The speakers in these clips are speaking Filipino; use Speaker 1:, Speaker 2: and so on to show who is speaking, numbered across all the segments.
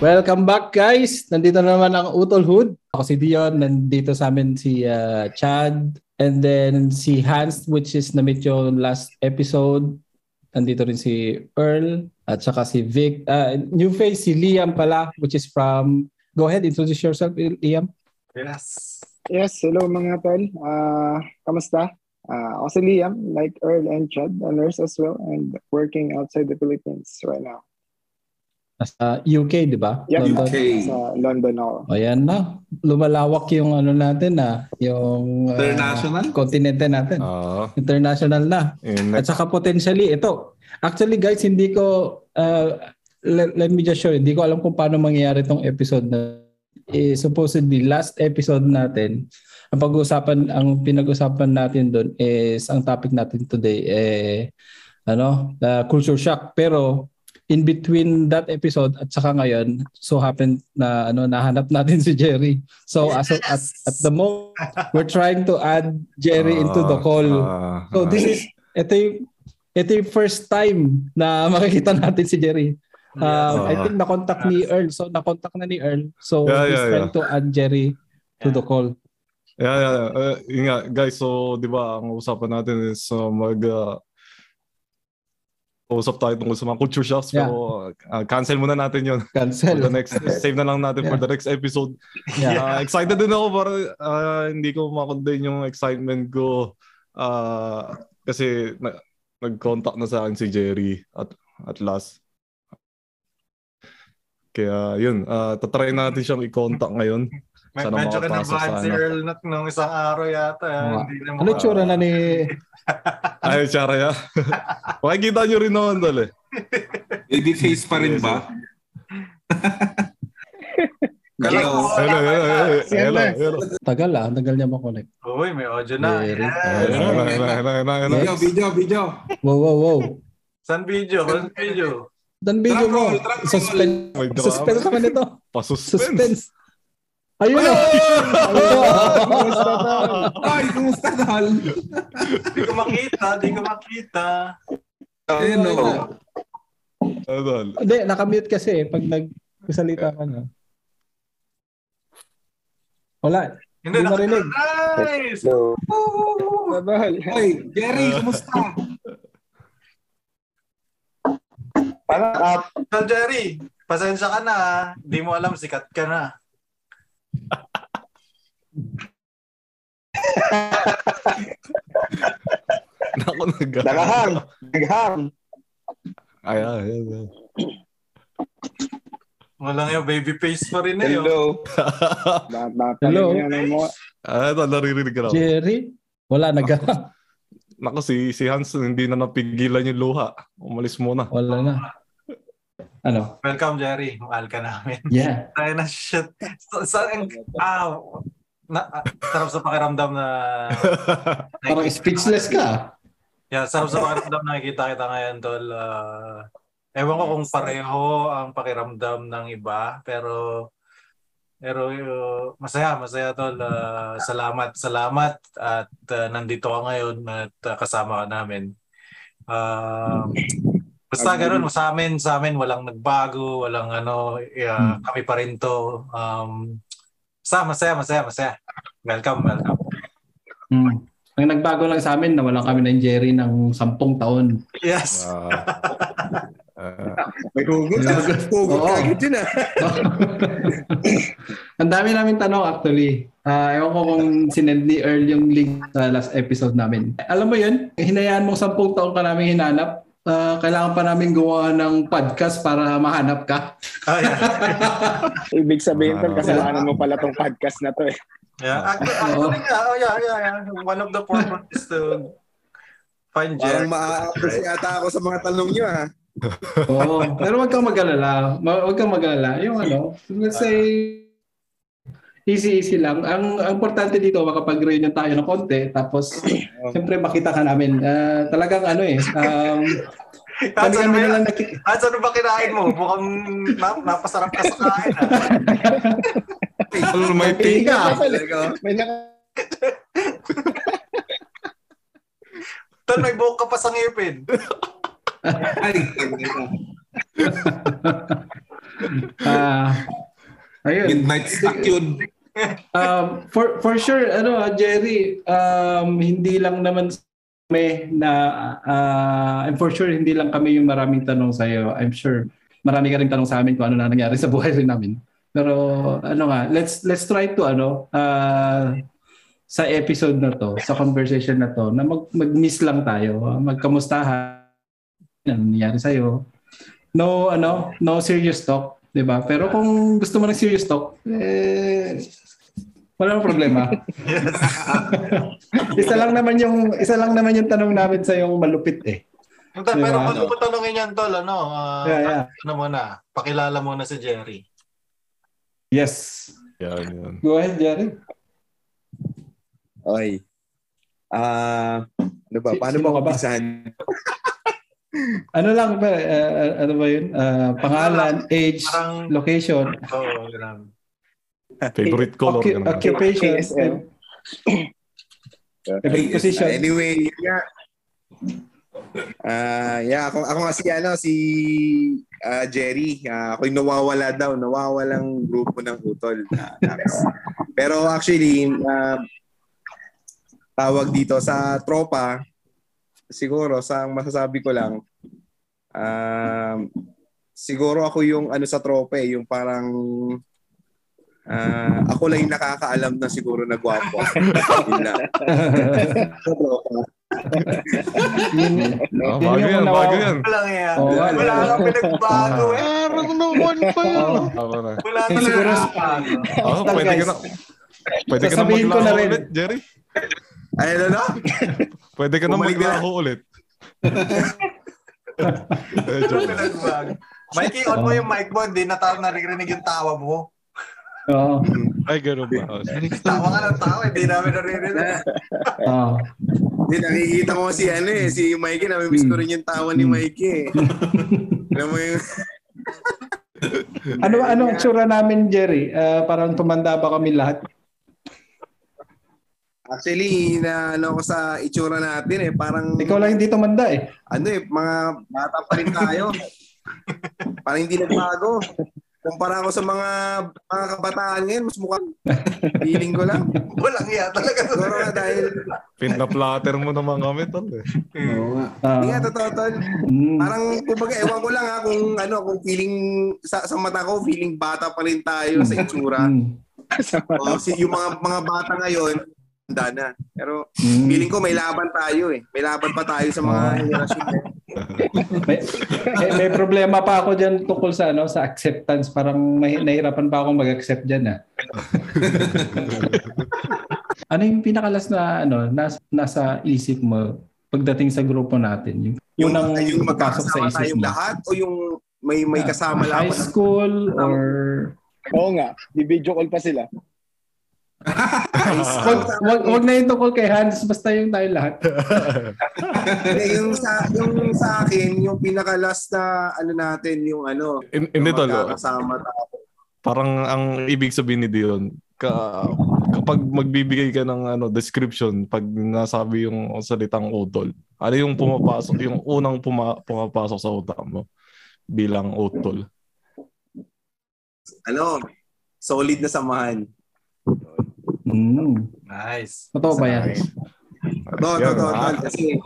Speaker 1: Welcome back guys! Nandito na naman ang Utol Hood. Ako si Dion, nandito sa amin si uh, Chad, and then si Hans which is na-meet yung last episode. Nandito rin si Earl, at saka si Vic. Uh, new face, si Liam pala, which is from... Go ahead, introduce yourself, Liam.
Speaker 2: Yes.
Speaker 3: Yes, hello mga tol. Uh, kamusta? Uh, ako si Liam, like Earl and Chad, a nurse as well, and working outside the Philippines right now.
Speaker 1: Nasa UK, di ba?
Speaker 3: Yeah,
Speaker 1: London.
Speaker 2: UK.
Speaker 3: Sa London ako.
Speaker 1: O yan na. Lumalawak yung ano natin na, yung uh,
Speaker 2: International?
Speaker 1: kontinente natin.
Speaker 4: Oo.
Speaker 1: International na.
Speaker 4: Yun,
Speaker 1: At saka potentially ito. Actually guys, hindi ko uh, let, let me just show you. Hindi ko alam kung paano mangyayari tong episode na eh, supposedly last episode natin. Ang pag-uusapan ang pinag-usapan natin doon is ang topic natin today eh ano, the culture shock. Pero in between that episode at saka ngayon, so happened na ano nahanap natin si Jerry. So as of- at, at the moment, we're trying to add Jerry into the call.
Speaker 4: Ah,
Speaker 1: So this is ito yung ito yung first time na makikita natin si Jerry. Um, I
Speaker 4: Yes.
Speaker 1: think na-contact ni Earl. So na-contact na ni Earl. So
Speaker 4: Yeah,
Speaker 1: he's
Speaker 4: yeah,
Speaker 1: trying to add Jerry to the call.
Speaker 4: Yeah, yeah, yeah. Uh, yun nga, guys, so 'di ba, ang usapan natin is uh, mag uh, usap tayo tungkol sa mga culture shocks
Speaker 1: Yeah.
Speaker 4: pero uh, cancel muna natin 'yon. For
Speaker 1: Cancel.
Speaker 4: the next save na lang natin for the next episode.
Speaker 1: Yeah.
Speaker 4: Uh, excited din ako para uh, hindi ko makontain yung excitement ko uh, kasi na, nag-contact na sa akin si Jerry at at last. Kaya yun, uh, tatry natin siyang i-contact ngayon.
Speaker 2: Med-
Speaker 4: Sana
Speaker 2: medyo
Speaker 4: makapasok
Speaker 2: kinabahan
Speaker 4: sa
Speaker 2: si. Earl na nung isang araw yata.
Speaker 1: Oo nga.
Speaker 2: Hindi na
Speaker 1: Ano tsura na ni
Speaker 4: Ay, tsara ya. Makikita nyo rin naman dali.
Speaker 5: Baby face pa rin ba? Hello.
Speaker 4: Hello, hello, hello, hello, hello.
Speaker 1: tagal ah, tagal niya makonect.
Speaker 2: Uy, may audio na.
Speaker 1: Jerry.
Speaker 2: Yes.
Speaker 4: Hello, hello, hello, hello, hello, hello.
Speaker 5: Video, video, video.
Speaker 1: Wow, wow, wow.
Speaker 2: Saan video? Saan video?
Speaker 1: Dan video mo.
Speaker 5: drum roll.
Speaker 1: Suspense.
Speaker 4: May drama.
Speaker 1: Suspense naman ito.
Speaker 4: Pasuspense.
Speaker 1: Suspense. Ayun.
Speaker 3: Kamusta tol?
Speaker 5: Ay, kumusta dahil?
Speaker 2: Di ko makita, di ko makita.
Speaker 5: Ayun o.
Speaker 4: Ano?
Speaker 1: Hindi, nakamute kasi eh, pag nagsalita ka na. Wala.
Speaker 2: Hindi
Speaker 1: Hindi
Speaker 2: na
Speaker 1: marinig.
Speaker 2: Nice!
Speaker 3: Tol.
Speaker 5: Ay, Jerry, kumusta?
Speaker 3: Parang up.
Speaker 2: Tol Jerry, pasensya ka na. ah. Di mo alam, sikat ka na.
Speaker 4: Naku, nag
Speaker 3: Nakahang. Naghang.
Speaker 4: Ay, ay, ay, ay.
Speaker 2: Walang yung baby face pa rin eh. oh.
Speaker 3: Hello.
Speaker 1: Hello.
Speaker 3: Mo.
Speaker 4: Ah, ito, naririnig ka na.
Speaker 1: Jerry? Wala, nag
Speaker 4: Naku, si, si Hans hindi na napigilan yung luha. Umalis muna.
Speaker 1: Wala na. Ano?
Speaker 2: Welcome Jerry, mahal ka namin.
Speaker 1: Yeah.
Speaker 2: Tayo na shit. Sa, sa, ah, na, ah, sarap sa pakiramdam na
Speaker 1: Parang speechless ka.
Speaker 2: Yeah, sarap sa pakiramdam na nakikita kita ngayon, tol. Ah, ewan ko kung pareho ang pakiramdam ng iba, pero pero uh, masaya, masaya tol. Ah, salamat, salamat at ah, nandito ka ngayon at ah, kasama ka namin. Ah, basta ganun, sa amin, sa amin walang nagbago, walang ano, yeah,
Speaker 1: Hmm.
Speaker 2: kami pa rin to. Um, basta masaya, masaya, masaya. Welcome, welcome.
Speaker 1: Hmm. Ang nagbago lang sa amin, nawalan kami ng Jerry ng sampung taon.
Speaker 2: Yes.
Speaker 4: Ah, ah,
Speaker 3: May hugot. Hugot
Speaker 1: Oo.
Speaker 3: ka agad yun ah.
Speaker 1: Ang dami namin tanong actually. Ah, ewan ko kung sinend ni Earl yung link sa last episode namin. Alam mo yun, hinayaan mo sampung taon ka namin hinanap. Ah, kailangan pa namin gawa ng podcast para mahanap ka.
Speaker 2: Ah, yeah.
Speaker 3: Ibig sabihin
Speaker 4: Ah.
Speaker 3: kasalanan mo pala tong podcast na to eh.
Speaker 2: Yeah, actually, actually yeah, oh, yeah, yeah, yeah. One of the purpose is to find Jerry.
Speaker 6: Parang maa-appreciate yata ako sa mga tanong nyo ah.
Speaker 1: Oo. Pero wag kang mag-alala. Ma- Wag kang mag-alala. Yung ano, let's say, easy-easy lang. Ang, ang importante dito, makapag-reunion tayo ng konti. Tapos, siyempre makita ka namin. Ah, talagang ano eh, um,
Speaker 2: ano,
Speaker 1: kami
Speaker 2: ba,
Speaker 1: na lang nakik-
Speaker 2: Hans, ano ba kinain mo? Mukhang na, napasarap ka sa kain.
Speaker 4: Ano, may tinga.
Speaker 3: May naka...
Speaker 2: Tol, may buhok ka pa sa ngipin.
Speaker 5: Ay,
Speaker 1: Ah, ayun.
Speaker 5: Midnight snack yun.
Speaker 1: Um, for for sure ano Jerry, um, hindi lang naman kami na ah, I'm for sure hindi lang kami yung maraming tanong sa iyo. I'm sure marami ka rin tanong sa amin kung ano na nangyari sa buhay rin namin. Pero ano nga, let's let's try to ano ah, sa episode na to, sa conversation na to, na mag, mag-miss lang tayo, ah, magkamustahan, ano nangyari sa iyo. No ano, no serious talk, 'di ba? Pero kung gusto mo ng serious talk, eh wala nang problema. isa lang naman yung isa lang naman yung tanong namin sa yung malupit eh.
Speaker 2: Hindi,
Speaker 1: Diba?
Speaker 2: pero bago ko tanongin yan, Tol, ano, ah,
Speaker 1: Yeah, yeah.
Speaker 2: ano muna, pakilala muna si Jerry.
Speaker 1: Yes.
Speaker 4: Yan, yan.
Speaker 1: Go ahead, Jerry.
Speaker 6: Okay. Ah, ano ba? Paano ba
Speaker 1: ka ba?
Speaker 6: umpisahan?
Speaker 1: Ano lang ba uh, uh, ano ba 'yun? Uh, pangalan, age,
Speaker 2: Parang-
Speaker 1: location,
Speaker 2: Oo, ganun.
Speaker 4: Favorite color.
Speaker 1: occu- occupation,
Speaker 3: KSL.
Speaker 1: every position.
Speaker 6: Anyway, yun nga. Ah, yeah, ako, ako nga si ano si ah, Jerry. Ah, ako yung nawawala daw, nawawalang grupo ng utol. Nax. Pero actually, ah, tawag dito sa tropa, siguro sa ang masasabi ko lang, um, siguro ako yung ano sa tropa eh, yung parang ah, ako lang yung nakakaalam na siguro na gwapo. Yun lang. Sa tropa.
Speaker 1: Yun-
Speaker 4: Ah,
Speaker 1: yun
Speaker 4: bago yan,
Speaker 1: nawaw-
Speaker 4: bago yan.
Speaker 2: Walang yan.
Speaker 1: Oo,
Speaker 2: wala
Speaker 1: wala.
Speaker 2: kang pinagbago eh.
Speaker 4: Parang naman pa yun. Na.
Speaker 2: Wala
Speaker 1: Eh,
Speaker 2: talaga
Speaker 1: siguro-.
Speaker 4: Oh, pwede ka na. Pwede ka na
Speaker 1: na rin.
Speaker 4: ulit, Jerry.
Speaker 6: Ay, ano na?
Speaker 4: Pwede ka na maglaho ulit.
Speaker 2: Mikey, on mo yung mic mo, hindi na tayo naririnig yung tawa mo.
Speaker 1: Oo.
Speaker 4: Ay, gano'n ba?
Speaker 2: Tawa ka ng tawa, hindi namin naririnig.
Speaker 1: Oo.
Speaker 6: Hindi, nakikita ko si ano eh, si Mikey. Namimiss ko rin yung tawa ni
Speaker 1: Hmm.
Speaker 6: Mikey eh. Alam mo yung...
Speaker 1: Ano ano ang tsura namin, Jerry? Ah, parang tumanda ba kami lahat?
Speaker 6: Actually, na ano ko sa itsura natin eh, parang
Speaker 1: Ikaw lang hindi tumanda eh.
Speaker 6: ano eh, mga bata pa rin tayo. parang hindi nagbago. Kumpara ko sa mga mga kabataan ngayon, mas mukhang feeling ko lang.
Speaker 2: Walang iya talaga.
Speaker 6: Siguro nga dahil,
Speaker 4: Pinaplatter mo naman kami, tol. Eh.
Speaker 5: Oo nga.
Speaker 1: Ah,
Speaker 6: hindi nga totoo tol.
Speaker 1: mm.
Speaker 6: Parang, kumbaga, ewan ko lang ha, kung ano, kung feeling, sa, sa mata ko, feeling bata pa rin tayo sa itsura.
Speaker 1: Mm.
Speaker 6: O, si, yung mga mga bata ngayon, handa na. Pero
Speaker 1: Mm.
Speaker 6: feeling ko may laban tayo eh. May laban pa tayo sa mga
Speaker 1: Ah.
Speaker 6: henerasyon. eh.
Speaker 1: may, may, may problema pa ako diyan tungkol sa ano sa acceptance parang may, nahirapan pa akong mag-accept diyan ah. ano yung pinakalas na ano nasa, nasa isip mo pagdating sa grupo natin? Yung unang
Speaker 6: yung
Speaker 1: papasok sa isip
Speaker 6: tayong
Speaker 1: mo.
Speaker 6: lahat o yung may may kasama lang
Speaker 1: High school or
Speaker 3: Oo nga, di-video call pa sila.
Speaker 1: Wag, wag, wag na yung tungkol kay Hans basta yung tayo lahat.
Speaker 6: Hindi, yung sa yung sa akin, yung pinakalas na ano natin, yung ano,
Speaker 4: In- Hindi,
Speaker 6: yung
Speaker 4: tol.
Speaker 6: magkakasama tayo.
Speaker 4: Parang ang ibig sabihin ni Dion, ka, kapag magbibigay ka ng ano description, pag nasabi yung salitang utol, ano yung pumapasok, yung unang puma, pumapasok sa utak mo bilang utol?
Speaker 6: Ano, solid na samahan.
Speaker 1: Mm.
Speaker 2: Nice.
Speaker 1: Totoo ba yan?
Speaker 4: Yeah,
Speaker 6: totoo,
Speaker 4: ah.
Speaker 6: Kasi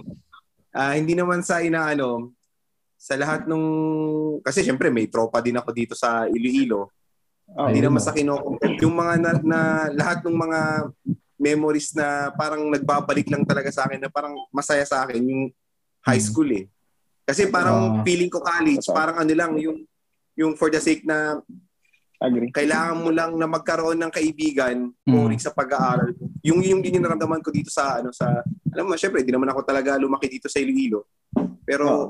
Speaker 6: ah, hindi naman sa inaano, sa lahat nung, kasi syempre may tropa din ako dito sa Iloilo.
Speaker 3: Oh,
Speaker 6: Hindi naman sa kinukumpare. Yung mga na, na lahat ng mga memories na parang nagbabalik lang talaga sa akin na parang masaya sa akin yung high
Speaker 1: Hmm.
Speaker 6: school eh. Kasi parang
Speaker 1: Ah.
Speaker 6: feeling ko college,
Speaker 3: Totoo.
Speaker 6: parang ano lang yung yung for the sake na
Speaker 3: Agree.
Speaker 6: kailangan mo lang na magkaroon ng kaibigan
Speaker 1: Mm.
Speaker 6: mm. sa pag-aaral. Yung yung din yung naramdaman ko dito sa ano sa alam mo syempre hindi naman ako talaga lumaki dito sa Iloilo. Pero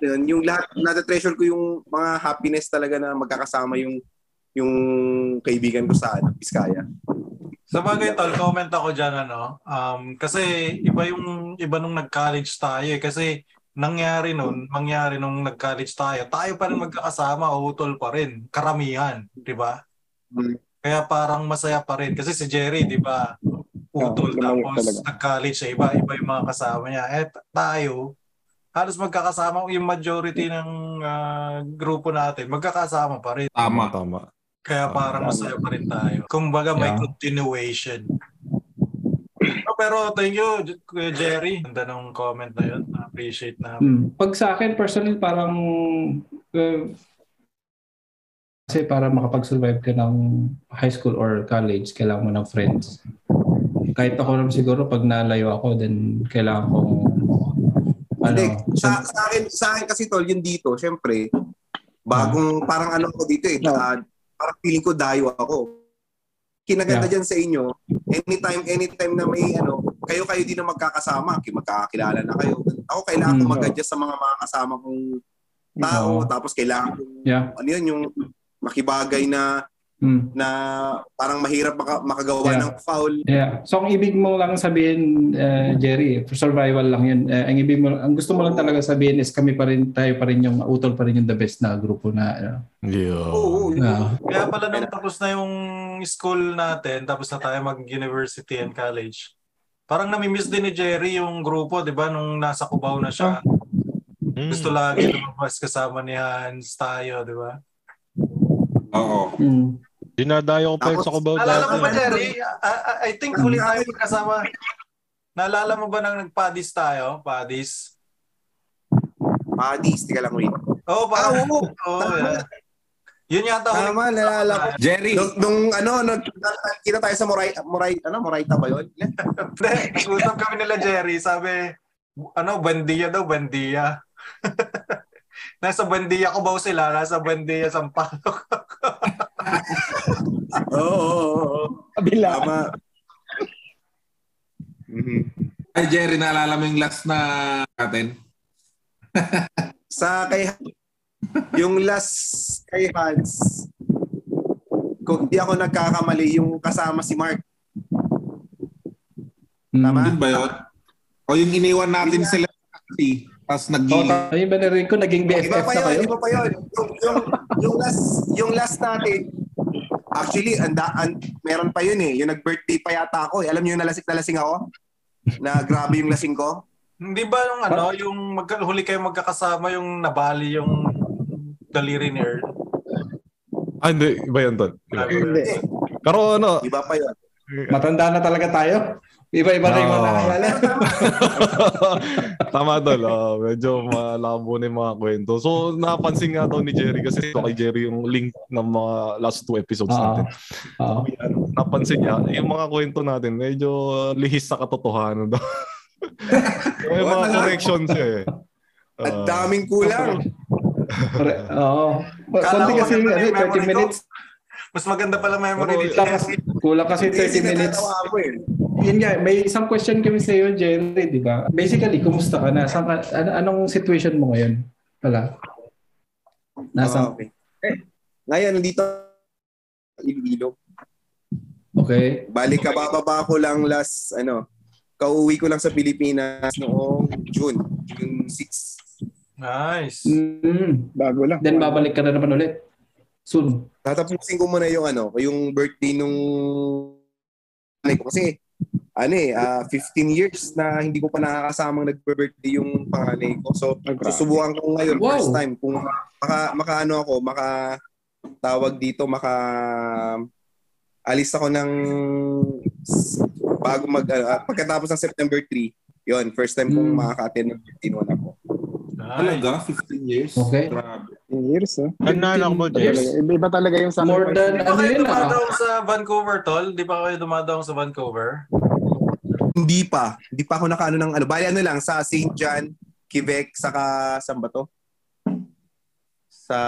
Speaker 6: yun, yung lahat na-treasure ko yung mga happiness talaga na magkakasama yung yung kaibigan ko sa ano, Biskaya.
Speaker 2: Sa bagay tol, comment ako dyan ano. Um, kasi iba yung iba nung nag-college tayo eh. Kasi nangyari nun, mangyari nung nag-college tayo, tayo pa rin magkakasama, utol pa rin. Karamihan, di ba?
Speaker 6: Mm.
Speaker 2: Kaya parang masaya pa rin. Kasi si Jerry, di ba? Utol
Speaker 3: Oo, lumayo
Speaker 2: tapos
Speaker 3: talaga.
Speaker 2: nag-college siya, iba, iba yung mga kasama niya. Eh tayo, halos magkakasama yung majority ng ah, grupo natin, magkakasama pa rin.
Speaker 5: Tama.
Speaker 4: Tama.
Speaker 2: Kaya parang masaya pa rin tayo. Kumbaga may
Speaker 1: Yeah.
Speaker 2: continuation. Oh, pero thank you, Kuya Jerry. Ganda ng comment na yun. Appreciate na.
Speaker 1: Hmm. Pag sa akin, personally, parang uh, kasi para makapag-survive ka ng high school or college, kailangan mo ng friends. Kahit ako naman siguro, pag nalayo ako, then kailangan kong ano,
Speaker 6: Hindi, sa, sa akin, sa akin kasi tol, yun dito, syempre, bagong, parang ano ko dito eh, ah, parang feeling ko dayo ako. Kinaganda dyan sa inyo, anytime, anytime na may ano, kayo-kayo din na magkakasama, ki- magkakakilala na kayo. Ako kailangan ko
Speaker 1: Mm.
Speaker 6: mag-adjust sa mga mga kasama kong tao,
Speaker 1: Oo.
Speaker 6: tapos kailangan kong,
Speaker 1: yeah.
Speaker 6: ano yun, yung makibagay na
Speaker 1: Hmm.
Speaker 6: na parang mahirap maka, makagawa
Speaker 1: Yeah.
Speaker 6: ng foul.
Speaker 1: Yeah. So ang ibig mo lang sabihin, uh, Jerry, survival lang yun. Uh, ang ibig mo, ang gusto mo lang talaga sabihin is kami pa rin, tayo pa rin yung utol pa rin yung the best na grupo na ano.
Speaker 4: Yeah.
Speaker 6: Oo, yun.
Speaker 1: Ah.
Speaker 2: Kaya pala nung tapos na yung school natin, tapos na tayo mag-university and college, parang namimiss din ni Jerry yung grupo, di ba? Nung nasa Cubao na siya.
Speaker 4: Mm.
Speaker 2: Gusto lagi lumabas kasama ni Hans tayo, di ba?
Speaker 5: Oo.
Speaker 1: Mm.
Speaker 4: Dinadayo ko pa sa Cubao
Speaker 2: Naalala mo
Speaker 4: dati.
Speaker 2: ba, Jerry? I, I- I think huli tayo magkasama. Naalala mo ba nang nag-padis tayo? Padis?
Speaker 6: Padis, tika lang wait.
Speaker 2: Oo, oh,
Speaker 6: Ah,
Speaker 2: parang.
Speaker 6: oo.
Speaker 2: Oo, yeah. Yun yata.
Speaker 6: Tama, nalala ko.
Speaker 5: Jerry,
Speaker 6: Nung, nung ano, nung, kita tayo sa Moray, Moray, ano, Moraita ba yun?
Speaker 2: Hindi, nag-usap kami nila Jerry. Sabi, ano, Buendia daw, Buendia. nasa Buendia ko ba sila? Nasa Buendia, Sampaloc.
Speaker 6: Oo, oo, oo.
Speaker 3: Kabila.
Speaker 6: Tama. Mhm.
Speaker 5: ay Jerry, naalala mo yung last na natin?
Speaker 6: Sa kay yung last kay Hans, kung hindi ako nagkakamali, yung kasama si Mark. Tama?
Speaker 1: Mm.
Speaker 5: Yun ba yun? O yung iniwan natin sila kasi, tapos nag
Speaker 1: Oh, ayun ba narinig ko, naging
Speaker 6: Iba
Speaker 1: BFF
Speaker 6: pa
Speaker 1: na
Speaker 6: yun,
Speaker 1: kayo?
Speaker 6: iba pa yun. Yung, yung, yung last, yung last natin, actually, anda, an, meron pa yun eh. Yung nag-birthday pa yata ako eh. Alam niyo yung nalasik na lasing ako? Na grabe yung lasing ko?
Speaker 2: Hindi ba yung ano, yung magka, huli kayo magkakasama yung nabali yung daliri ni Earl?
Speaker 4: Ah, hindi. Iba yan, Tol. Iba.
Speaker 3: Hindi.
Speaker 4: Pero ano,
Speaker 6: Iba pa yun.
Speaker 1: Matanda na talaga tayo. Iba-iba na yung mga nakakala.
Speaker 4: tama tol. ah, medyo malabo na yung mga kwento. So, napansin nga to ni Jerry kasi ito kay Jerry yung link ng mga last two episodes
Speaker 1: Oo.
Speaker 4: natin.
Speaker 1: Oo.
Speaker 4: Napansin niya, yung mga kwento natin, medyo lihis sa katotohanan daw. May mga corrections eh.
Speaker 6: Ang
Speaker 4: Ah,
Speaker 6: daming kulang.
Speaker 1: Oo.
Speaker 2: Kala
Speaker 1: Konti
Speaker 2: ko
Speaker 1: kasi
Speaker 2: maganda
Speaker 1: ano,
Speaker 2: yung
Speaker 1: 30
Speaker 2: memory ko.
Speaker 1: minutes.
Speaker 2: Mas maganda pala memory ni
Speaker 1: Kulang kasi,
Speaker 2: Jerry.
Speaker 1: kulang kasi 30 minutes.
Speaker 6: Ako eh.
Speaker 1: Yun nga, may isang question kami sa iyo, Jerry, di ba? Basically, kumusta ka na? Saan ka, an- anong situation mo ngayon? Pala. Nasa,
Speaker 6: Ah, okay. Eh, ngayon, nandito Iloilo.
Speaker 1: okay.
Speaker 6: Balik ka bababa ko lang last, ano, kauwi ko lang sa Pilipinas noong June. June 6.
Speaker 2: Nice.
Speaker 1: Mm.
Speaker 3: Bago lang.
Speaker 1: Then babalik ka na naman ulit. Soon.
Speaker 6: Tatapusin ko muna yung ano, yung birthday nung nanay ko kasi ano eh, ah, 15 years na hindi ko pa nakakasamang nagbe-birthday yung panganay ko. So,
Speaker 3: Ah,
Speaker 6: susubukan ko ngayon
Speaker 1: Wow.
Speaker 6: first time kung maka, maka ano ako, maka tawag dito, maka alis ako ng bago mag ah, pagkatapos ng September 3. Yon, first time kong
Speaker 1: Hmm.
Speaker 6: makaka-attend ng birthday nun ako.
Speaker 2: Nice.
Speaker 5: Talaga? 15 years?
Speaker 1: Okay.
Speaker 5: Grabe.
Speaker 3: Years, oh.
Speaker 4: Ano na mo,
Speaker 1: Years.
Speaker 4: Jess?
Speaker 3: Iba, talaga yung
Speaker 1: More
Speaker 3: sacrifice.
Speaker 1: than
Speaker 2: Di ba
Speaker 1: ano
Speaker 2: kayo
Speaker 1: yun
Speaker 2: dumadaong sa Vancouver, Tol? Di ba kayo dumadaong sa Vancouver?
Speaker 6: Hindi pa. Hindi pa ako nakaano ng ano. Bali ano lang, sa St. John, Quebec, saka saan ba to? Sa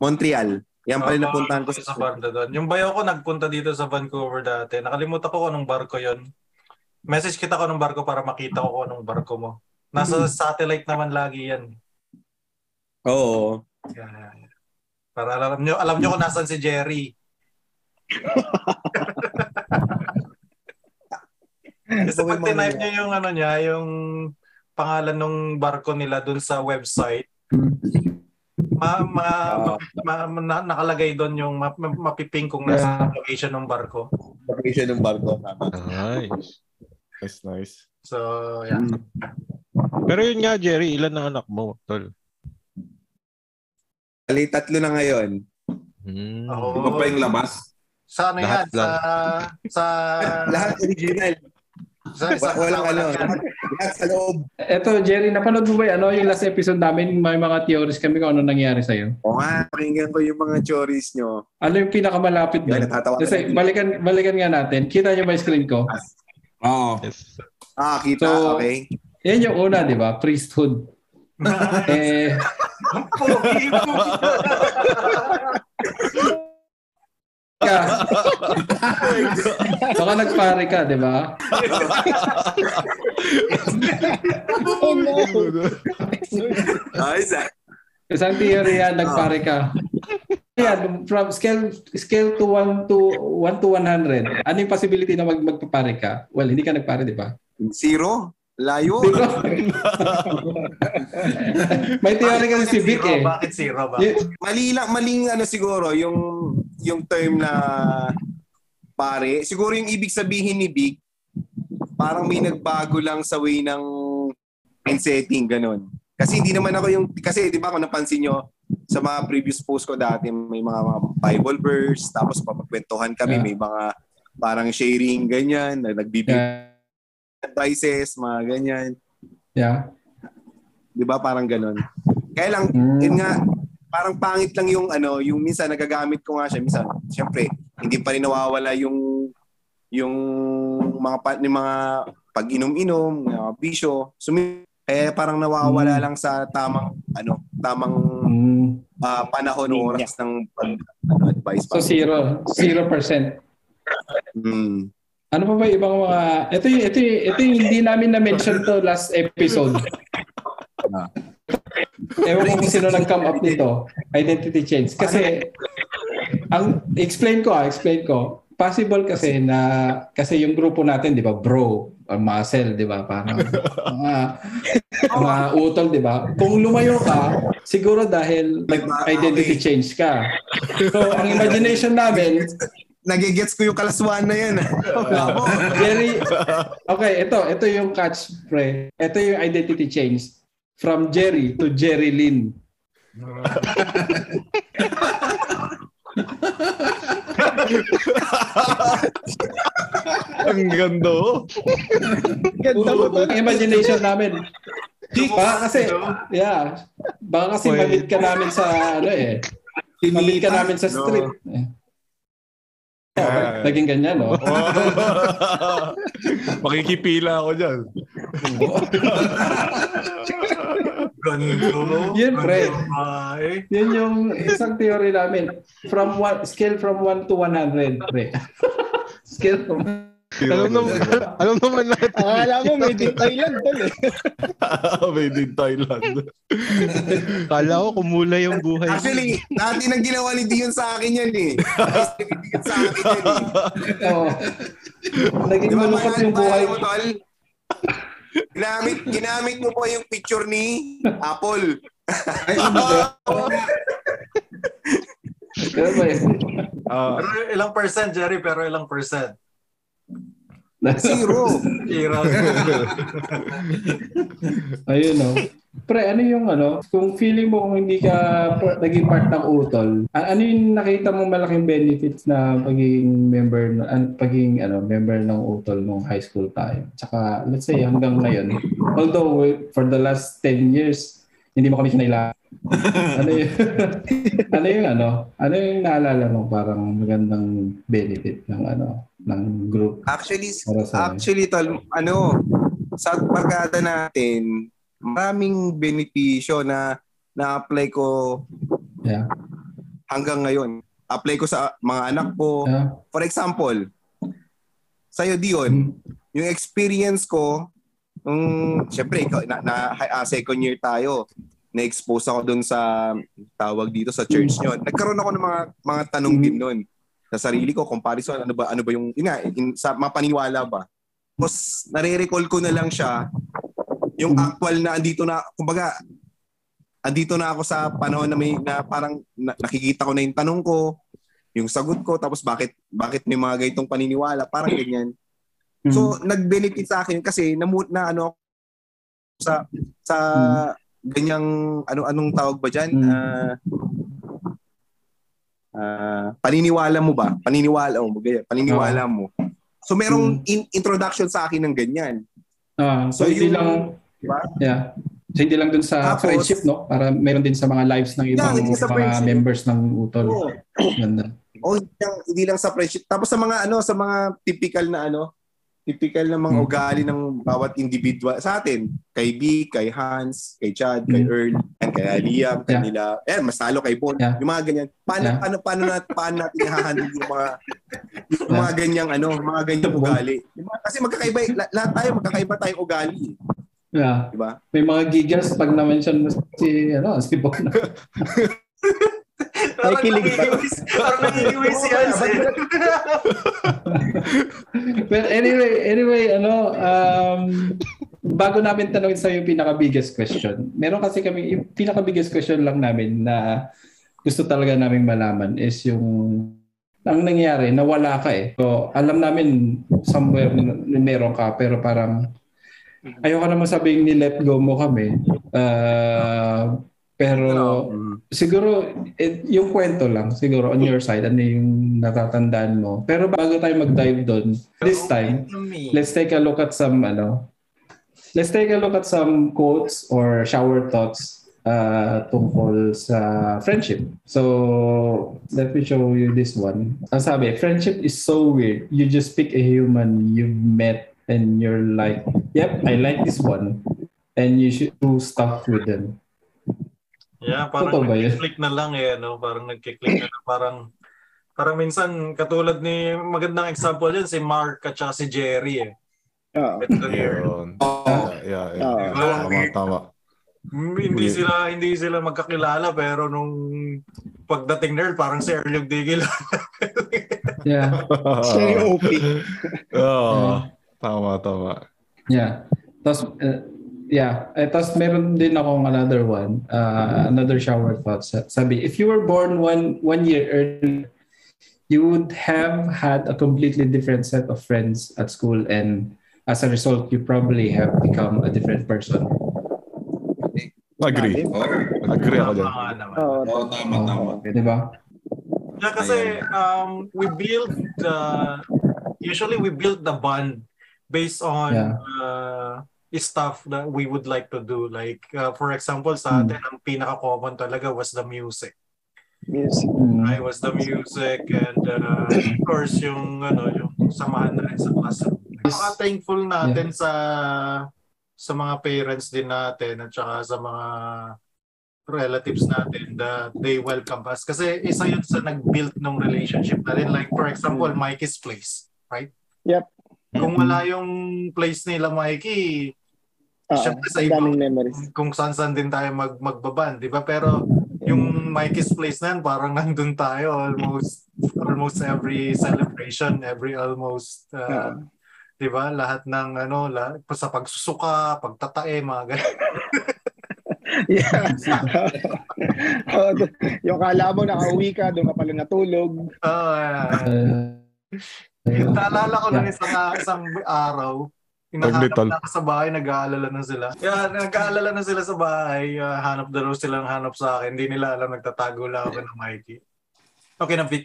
Speaker 6: Montreal. Yan pala
Speaker 2: Oo,
Speaker 6: napuntahan ko
Speaker 2: sa
Speaker 6: sa
Speaker 2: banda doon. Yung bayo ko nagpunta dito sa Vancouver dati. Nakalimutan ko kung anong barko yon. Message kita ko anong barko para makita ko kung anong barko mo. Nasa satellite naman lagi yan.
Speaker 6: Oo.
Speaker 2: Yan. Para alam nyo, alam nyo kung nasan si Jerry. Kasi pag tinype nyo yung ano niya, yung pangalan ng barko nila dun sa website, ma, ma, ma, ma- na- nakalagay doon yung ma, ma- mapiping kung nasa location ng barko.
Speaker 6: Location ng barko.
Speaker 4: Nice. Nice, nice.
Speaker 2: So, yeah.
Speaker 7: Pero yun nga, Jerry, ilan na anak mo, tol?
Speaker 6: Ali, tatlo na ngayon.
Speaker 7: Hmm.
Speaker 2: Ako,
Speaker 5: Iba pa yung labas.
Speaker 2: sa ano yan?
Speaker 7: Lahat
Speaker 2: Sa, sa,
Speaker 6: Lahat original. Walang ano. Lahat sa loob.
Speaker 1: Eto, Jerry, napanood mo ba ano, yung last episode namin? May mga theories kami kung ano nangyari sa'yo.
Speaker 6: O nga, pakinggan ko yung mga choris nyo.
Speaker 1: Ano yung pinakamalapit doon?
Speaker 6: natatawa.
Speaker 1: Kasi balikan, balikan nga natin. Kita niyo ba yung screen ko?
Speaker 5: Oo.
Speaker 7: Yes.
Speaker 6: Ah, kita,
Speaker 1: So-
Speaker 6: okay.
Speaker 1: Yan yung una, di ba? Priesthood. eh. ka. Baka nagpare ka, di ba?
Speaker 3: Oh no!
Speaker 6: Ayos ah.
Speaker 1: Isang theory yan, nagpare ka. Yan, from scale scale to 1 to 1 to 100. Ano yung possibility na mag magpapare ka? Well, hindi ka nagpare, di ba?
Speaker 6: Zero? Layo.
Speaker 1: Ba? May theory kasi si Vic
Speaker 2: Zero,
Speaker 1: eh.
Speaker 2: Bakit zero? Bakit?
Speaker 1: Y-
Speaker 6: Mali lang, maling ano siguro, yung yung term na pare. Siguro yung ibig sabihin ni Big, parang may nagbago lang sa way ng setting, ganun. Kasi hindi naman ako yung, kasi di ba kung napansin nyo, sa mga previous post ko dati, may mga, mga Bible verse, tapos papagkwentuhan kami,
Speaker 1: Yeah.
Speaker 6: may mga parang sharing, ganyan, na nagbibigay
Speaker 1: Yeah.
Speaker 6: advices, mga ganyan.
Speaker 1: yeah.
Speaker 6: Di ba? Parang ganun. Kaya lang,
Speaker 1: Mm.
Speaker 6: yun nga, parang pangit lang yung ano, yung minsan nagagamit ko nga siya. Minsan, syempre, hindi pa rin nawawala yung yung mga pa, yung mga pag-inom-inom, mga bisyo. Sumi eh parang nawawala
Speaker 1: Mm.
Speaker 6: lang sa tamang ano, tamang
Speaker 1: Mm.
Speaker 6: ah, panahon o oras ng pag, ano, advice.
Speaker 1: So zero. Zero percent.
Speaker 6: Mm.
Speaker 1: Ano pa ba yung ibang mga... Ito yung, ito yung, ito yung hindi namin na-mention to last episode. Ewan ko kung sino nag-come up nito. Identity change. Kasi, ang explain ko ah, explain ko. Possible kasi na, kasi yung grupo natin, di ba, bro, or muscle, di ba, parang mga, mga utol, di ba? Kung lumayo ka, siguro dahil nag-identity change ka. So, ang imagination namin,
Speaker 6: Nagigets ko yung kalaswan na yan.
Speaker 1: Jerry, okay, ito, ito yung catch, pre. Ito yung identity change from Jerry to Jerry Lynn.
Speaker 4: Ang ganda oh.
Speaker 3: Ganda mo to.
Speaker 1: Ang imagination namin. Baka kasi, yeah, baka kasi mamit ka namin sa, ano eh, mamit ka namin sa street. Eh.
Speaker 4: Yeah.
Speaker 1: Naging ganyan, no?
Speaker 4: Makikipila ako dyan.
Speaker 2: Gando.
Speaker 1: Yun, pre. Yun yung isang theory namin. From one, scale from 1 to 100, pre. scale from
Speaker 7: Alam naman, alam naman natin.
Speaker 3: Akala mo made in Thailand tol eh.
Speaker 4: Made in Thailand.
Speaker 7: Kala ko kumulay yung buhay.
Speaker 6: Actually, dati nang ginawa ni Dion sa akin yan eh. Dion sa akin yan eh.
Speaker 1: Oo. Naging malungkot yung buhay.
Speaker 6: mo, tol? Ginamit, ginamit mo po yung picture ni Apple.
Speaker 5: Ay, ano ba?
Speaker 4: Ah,
Speaker 2: Pero ilang percent, Jerry? Pero ilang percent?
Speaker 6: Zero.
Speaker 2: Zero.
Speaker 1: Ayun no. Pre, ano yung ano, kung feeling mo kung hindi ka naging part ng utol, ano yung nakita mo malaking benefits na pagiging member, an, pagiging ano, member ng utol nung high school time? Tsaka, let's say hanggang ngayon, although for the last 10 years, hindi mo kami sinailangan. ano yung, ano yung ano, ano yung naalala mo parang magandang benefit ng ano, ng group?
Speaker 6: Actually, actually, tol, ano, sa barkada natin, maraming benepisyo na na-apply ko
Speaker 1: Yeah.
Speaker 6: hanggang ngayon. Apply ko sa mga anak ko.
Speaker 1: Yeah.
Speaker 6: For example, sa'yo Dion, yung experience ko, nung, syempre, ikaw, na, na ah, second year tayo, na-expose ako doon sa tawag dito sa church nyo. Nagkaroon ako ng mga mga tanong din noon sa sarili ko, comparison, ano ba ano ba yung, yun nga, in, sa mapaniwala ba? Tapos, nare-recall ko na lang siya, yung actual na andito na, kumbaga, andito na ako sa panahon na may, na parang na, nakikita ko na yung tanong ko, yung sagot ko, tapos bakit bakit may mga ganitong paniniwala, parang ganyan. So, nag-benefit sa akin kasi namu na ano sa sa ganyang ano anong tawag ba diyan?
Speaker 1: Hmm.
Speaker 6: Ah ah, paniniwala mo ba? Paniniwala mo, ganyan, paniniwala mo. So merong in- introduction sa akin ng ganyan.
Speaker 1: Ah, so,
Speaker 6: So,
Speaker 1: hindi
Speaker 6: yung-
Speaker 1: lang,
Speaker 6: Diba?
Speaker 1: yeah. So, hindi lang dun sa
Speaker 6: Tapos-
Speaker 1: friendship, no? Para meron din sa mga lives ng ibang
Speaker 6: sa
Speaker 1: mga
Speaker 6: friendship.
Speaker 1: members ng utol.
Speaker 6: Oo.
Speaker 1: Ganda.
Speaker 6: O hindi lang, hindi lang sa friendship. Tapos sa mga ano, sa mga typical na ano, typical na mga
Speaker 1: Hmm.
Speaker 6: ugali ng bawat individual sa atin. Kay B, kay Hans, kay Chad, kay
Speaker 1: Hmm.
Speaker 6: Earl, and kay Liam, kay
Speaker 1: Yeah.
Speaker 6: nila. Eh, mas talo kay Bon.
Speaker 1: Yeah.
Speaker 6: Yung mga ganyan. Paano,
Speaker 1: Yeah.
Speaker 6: paano, paano, natin, paano natin i-handle yung mga yung mga ganyang ano, mga ganyang ugali. Diba? Kasi magkakaiba, la- lahat tayo magkakaiba tayong ugali.
Speaker 1: Yeah.
Speaker 6: Di ba?
Speaker 1: May mga gigas pag na-mention mo si, ano, si Bon.
Speaker 2: Parang
Speaker 3: kilig ba?
Speaker 2: Parang nangigiwis si Hans eh.
Speaker 1: But anyway, anyway, ano, um, bago namin tanongin sa yung pinaka-biggest question, meron kasi kami, yung pinaka-biggest question lang namin na gusto talaga namin malaman is yung ang nangyari, nawala ka eh. So, alam namin somewhere meron ka, pero parang ayoko naman sabihin ni let go mo kami. Ah, pero siguro eh, yung kwento lang siguro on your side ano yung natatandaan mo. Pero bago tayo mag-dive doon this time let's take a look at some ano let's take a look at some quotes or shower thoughts uh, tungkol sa friendship. So let me show you this one. Ang sabi friendship is so weird. You just pick a human you've met and you're like yep I like this one and you should do stuff with them
Speaker 2: Yeah,
Speaker 1: Totoo
Speaker 2: parang
Speaker 1: yun?
Speaker 2: nagkiklik na lang eh, no? Parang nagkiklik na lang. Parang, parang minsan, katulad ni, magandang example yan, si Mark at si Jerry eh.
Speaker 4: Yun.
Speaker 3: Oo.
Speaker 4: Yeah, yeah,
Speaker 3: Oo.
Speaker 4: yeah. Tama, tama.
Speaker 2: Hindi sila hindi sila magkakilala pero nung pagdating nerd parang si Earl yung digil.
Speaker 1: yeah
Speaker 3: Siya yung OP.
Speaker 4: Oo. Tama, tama.
Speaker 1: Yeah. Tapos, uh, yeah. Eh, tapos meron din akong another one. Uh, another shower thought. Sa- Sabi, if you were born one, one year earlier, you would have had a completely different set of friends at school and as a result, you probably have become a different person.
Speaker 4: Agree.
Speaker 5: Oo,
Speaker 4: Agree ako dyan.
Speaker 2: Tama nga naman.
Speaker 3: Oo.
Speaker 5: Oo, tama, tama.
Speaker 1: Di ba?
Speaker 2: Yeah, kasi um, we build uh, usually we build the bond based on
Speaker 1: Yeah.
Speaker 2: uh, stuff that we would like to do. Like uh, for example, sa
Speaker 1: Hmm.
Speaker 2: atin ang pinaka-common talaga was the music.
Speaker 3: Music.
Speaker 1: Mm.
Speaker 2: Right, was the music and uh, of course yung ano yung samahan na rin sa classroom. Saka thankful natin sa sa mga parents din natin at saka sa mga relatives natin that they welcome us kasi isa yun sa nag-build ng relationship natin like for example Mikey's place right
Speaker 3: Yep.
Speaker 2: Kung wala yung place nila Mikey
Speaker 3: Oo.
Speaker 2: Siyempre sa
Speaker 3: Ang
Speaker 2: ibang-
Speaker 3: daming memories.
Speaker 2: kung saan saan din tayo mag magbaban di ba pero yung Mikey's place na yan, parang nandun tayo almost almost every celebration every almost uh,
Speaker 3: Oo.
Speaker 2: di ba lahat ng ano la, sa pagsusuka pagtatae mga ganun
Speaker 3: Yeah. D- yung kala mo nakauwi ka, doon ka pala natulog.
Speaker 2: Ah,
Speaker 1: Uh,
Speaker 2: Naalala ko nun isang, isang araw, hinahanap na ako sa bahay, nag-aalala na sila. Yeah, nag-aalala na sila sa bahay, ah, hanap daw sila ng hanap sa akin. Hindi nila alam, nagtatago lang ako ng Mikey. Okay na, Vic.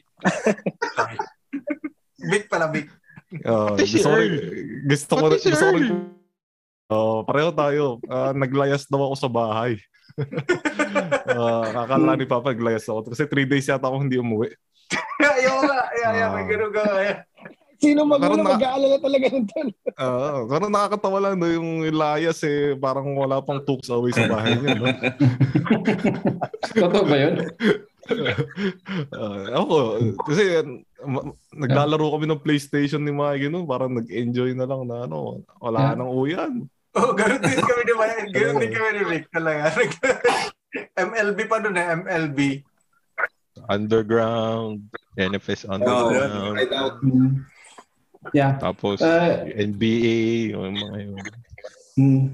Speaker 2: Vic pala, Vic.
Speaker 7: Si
Speaker 4: gusto ko rin, gusto ko gusto ko rin. Oo, pareho tayo. Ah, naglayas daw ako sa bahay. Ah, akala ni Papa naglayas ako. Kasi three days yata ako hindi umuwi.
Speaker 2: Ayaw nga. Ayaw, ayaw. May ganun ka. ayaw.
Speaker 3: Sino magulang
Speaker 4: na-
Speaker 3: mag-aalala talaga ng tol?
Speaker 4: Oo, pero nakakatawa lang no, yung layas eh, parang wala pang tools away sa bahay niya. No?
Speaker 1: totoo ba yun?
Speaker 4: Ah, ako, kasi ma- naglalaro kami ng PlayStation ni Mikey no, parang nag-enjoy na lang na ano, wala
Speaker 1: Yeah.
Speaker 4: nang uyan.
Speaker 2: Oh, ganun din kami ni Mike. Ganun din kami ni Vic talaga. MLB pa nun eh, MLB.
Speaker 7: Underground, NFS
Speaker 5: Oo,
Speaker 7: Underground,
Speaker 5: right out.
Speaker 1: Mm. Yeah.
Speaker 7: tapos
Speaker 1: Uh,
Speaker 7: NBA, yung mga yun.
Speaker 1: Mm.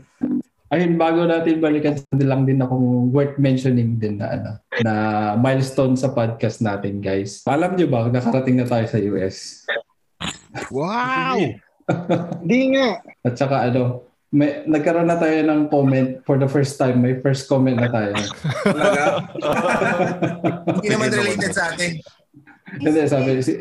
Speaker 1: Ayun, bago natin balikan, lang din akong worth mentioning din na ano, na milestone sa podcast natin, guys. Alam nyo ba, nakarating na tayo sa US.
Speaker 7: Wow!
Speaker 3: Di nga.
Speaker 1: At saka ano, may, nagkaroon na tayo ng comment for the first time. May first comment na tayo.
Speaker 6: Talaga? Hindi naman related sa atin.
Speaker 1: Hindi, sabi si,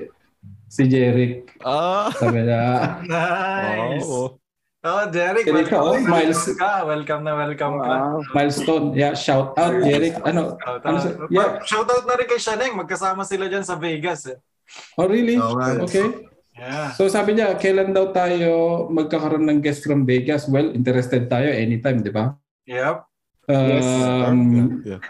Speaker 1: si Jeric.
Speaker 4: Ah!
Speaker 1: Sabi na,
Speaker 2: Nice.
Speaker 4: Oo.
Speaker 2: Oh, Derek,
Speaker 1: Kaya ikaw,
Speaker 2: welcome,
Speaker 1: Miles.
Speaker 2: welcome ka. Welcome na welcome ka.
Speaker 3: Wow.
Speaker 1: milestone. Yeah, shout out, Jeric. Ano?
Speaker 2: Shout
Speaker 1: ano
Speaker 2: out.
Speaker 1: sa- yeah.
Speaker 2: Shout out na rin kay Shaneng. Magkasama sila dyan sa Vegas. Eh.
Speaker 1: Oh, really?
Speaker 6: Oo nga.
Speaker 1: Okay.
Speaker 2: Yeah.
Speaker 1: So sabi niya, kailan daw tayo magkakaroon ng guest from Vegas? Well, interested tayo anytime, di ba?
Speaker 2: Yep.
Speaker 1: Um,
Speaker 4: Yeah.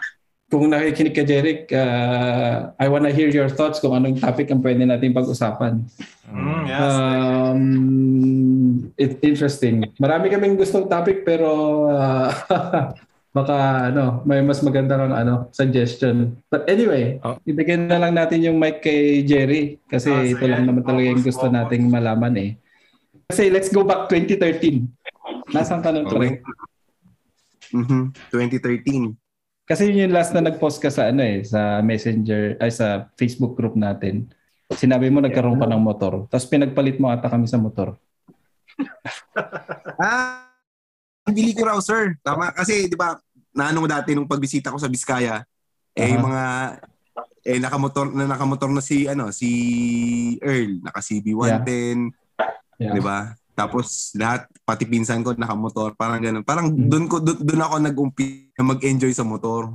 Speaker 1: Kung nakikinig ka, Jeric, uh, I wanna hear your thoughts kung anong topic ang pwede natin pag-usapan.
Speaker 2: Mm, yes.
Speaker 1: Um, it's interesting. Marami kaming gustong topic pero uh, baka ano, may mas maganda kang ano, suggestion. But anyway,
Speaker 4: Oh.
Speaker 1: ibigyan na lang natin yung mic kay Jerry kasi
Speaker 2: Ah,
Speaker 1: ito lang naman talaga yung gusto nating malaman eh. Kasi let's go back 2013. Nasaan ka nun,
Speaker 6: Okay. Mhm. 2013.
Speaker 1: Kasi yun yung last na nag-post ka sa ano eh, sa Messenger, ay sa Facebook group natin. Sinabi mo nagkaroon ka ng motor. Tapos pinagpalit mo ata kami sa motor.
Speaker 6: Ah, bili ko raw, sir. Tama. Kasi, di ba, naano mo dati nung pagbisita ko sa Biskaya, eh, yung mga, eh, nakamotor na nakamotor na si, ano, si Earl, naka CB110,
Speaker 1: Yeah.
Speaker 6: di ba? Tapos lahat pati pinsan ko nakamotor, parang ganun. Parang
Speaker 1: Mm.
Speaker 6: doon ko doon ako nag-umpi na mag-enjoy sa motor.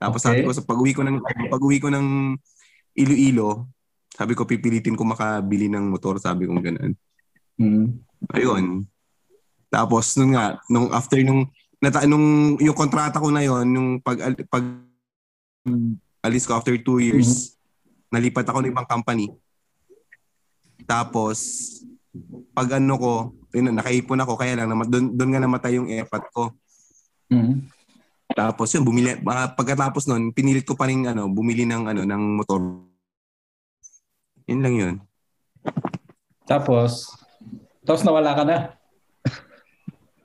Speaker 6: Tapos
Speaker 1: Okay.
Speaker 6: sabi ko sa pag-uwi ko ng pag-uwi ko ng Iloilo, sabi ko pipilitin ko makabili ng motor, sabi ko ganun.
Speaker 1: Mm.
Speaker 6: Ayun. Tapos nung nga, nung after nung nata, nung yung kontrata ko na yon, yung pag pag alis ko after two years, nalipat ako ng ibang company. Tapos pag ano ko, yun, nakaipon ako kaya lang doon doon nga namatay yung airpot ko.
Speaker 1: Mm.
Speaker 6: Tapos yun bumili ah, pagkatapos noon, pinilit ko pa rin ano, bumili ng ano ng motor. Yun lang yun.
Speaker 1: Tapos, tapos nawala ka na.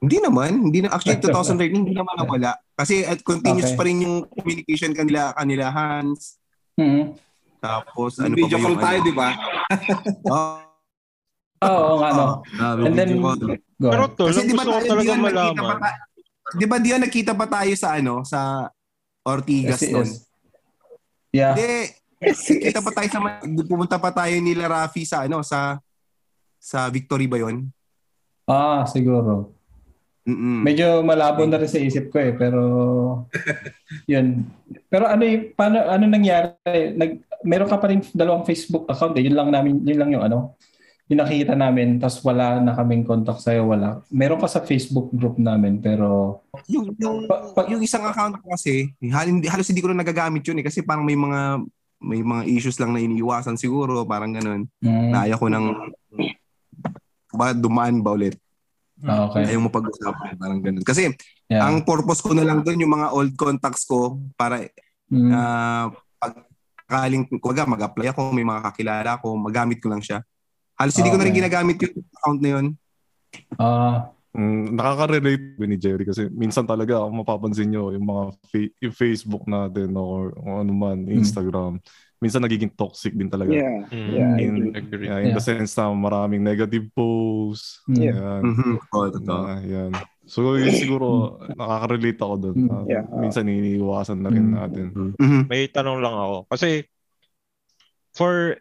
Speaker 6: Hindi naman, hindi na actually 2013 hindi naman nawala. Kasi at continuous
Speaker 1: Okay.
Speaker 6: pa rin yung communication kanila kanila Hans.
Speaker 1: Mm.
Speaker 6: Tapos ano pa
Speaker 5: Video
Speaker 6: ba
Speaker 5: call tayo,
Speaker 6: ano?
Speaker 5: di ba?
Speaker 6: Oo.
Speaker 1: Oo nga, no.
Speaker 6: Ah,
Speaker 1: And then,
Speaker 7: Pero tol,
Speaker 6: Kasi di ba tayo,
Speaker 7: talaga
Speaker 6: pa
Speaker 7: malaman.
Speaker 6: tayo? Di ba di ba nagkita pa tayo sa ano, sa Ortigas
Speaker 1: Yes,
Speaker 6: noon?
Speaker 1: yes. Yeah.
Speaker 6: Hindi, kita pa tayo sa pumunta pa tayo nila Rafi sa ano, sa sa Victory ba 'yon?
Speaker 1: Ah, siguro.
Speaker 6: Mm.
Speaker 1: Medyo malabo na rin sa isip ko eh, pero yun. Pero ano yung, paano, ano nangyari? Nag, meron ka pa rin dalawang Facebook account eh. Yun lang namin, yun lang yung ano, yung nakikita namin, tapos wala na kaming contact sa'yo, wala. Meron ka sa Facebook group namin, pero
Speaker 6: Yung yung,
Speaker 1: Pa- pa-
Speaker 6: yung isang account ko kasi, hal- hindi, halos hindi ko na nagagamit yun eh kasi parang may mga may mga issues lang na iniiwasan siguro, parang ganun.
Speaker 1: mm,
Speaker 6: Na ayaw ko ng ba dumaan ba ulit?
Speaker 1: Ah, okay.
Speaker 6: Ayaw mo pag-usapan, parang ganun. Kasi
Speaker 1: Yeah.
Speaker 6: ang purpose ko na lang doon yung mga old contacts ko para
Speaker 1: Mm,
Speaker 6: uh, pag kaling kuwaga mag-apply ako, may mga kakilala ko, magamit ko lang siya. Halos hindi ko na rin
Speaker 1: Okay.
Speaker 6: ginagamit yung account na yun.
Speaker 1: ah,
Speaker 4: Mm, nakaka-relate ni Jerry kasi minsan talaga kung mapapansin nyo yung mga fa- yung Facebook natin or, o ano man, Instagram, minsan nagiging toxic din talaga.
Speaker 3: Yeah.
Speaker 7: Mm,
Speaker 3: Yeah,
Speaker 4: in,
Speaker 3: agree.
Speaker 4: yeah, in the
Speaker 1: Yeah.
Speaker 4: sense na maraming negative posts.
Speaker 1: mm,
Speaker 4: Yan.
Speaker 6: Mhm. Oo, totoo.
Speaker 4: Ah, yan. So yun siguro nakaka-relate ako doon.
Speaker 1: Mm.
Speaker 4: Ah,
Speaker 3: Yeah.
Speaker 4: Minsan iniiwasan na rin
Speaker 1: Mm.
Speaker 4: natin.
Speaker 6: Mhm.
Speaker 7: May tanong lang ako. Kasi for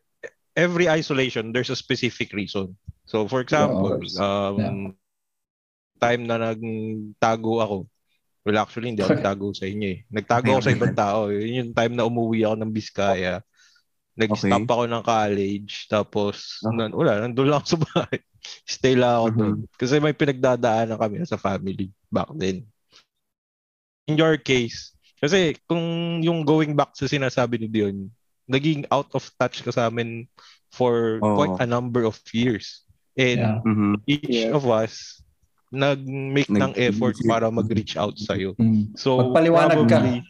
Speaker 7: every isolation, there's a specific reason. So for example,
Speaker 1: course.
Speaker 7: um, time na nagtago ako, well actually hindi ako nagtago sa inyo eh. Nagtago ako sa ibang tao. Yun yung time na umuwi ako ng Biskaya. Nag-stop
Speaker 6: Okay.
Speaker 7: ako ng college. Tapos, nan, wala, nandun lang ako sa bahay. Stay lang ako doon. Kasi may pinagdadaanan kami sa family back then. In your case, kasi kung yung going back sa sinasabi ni Dion, naging out of touch ka sa amin for
Speaker 6: Oo.
Speaker 7: quite a number of years. And
Speaker 1: yeah.
Speaker 6: Mhm.
Speaker 7: each
Speaker 3: Yes.
Speaker 7: of us nag-make
Speaker 6: Nag-
Speaker 7: ng effort para mag-reach out sa'yo.
Speaker 1: Mm.
Speaker 7: So,
Speaker 1: Magpaliwanag ka.
Speaker 7: probably,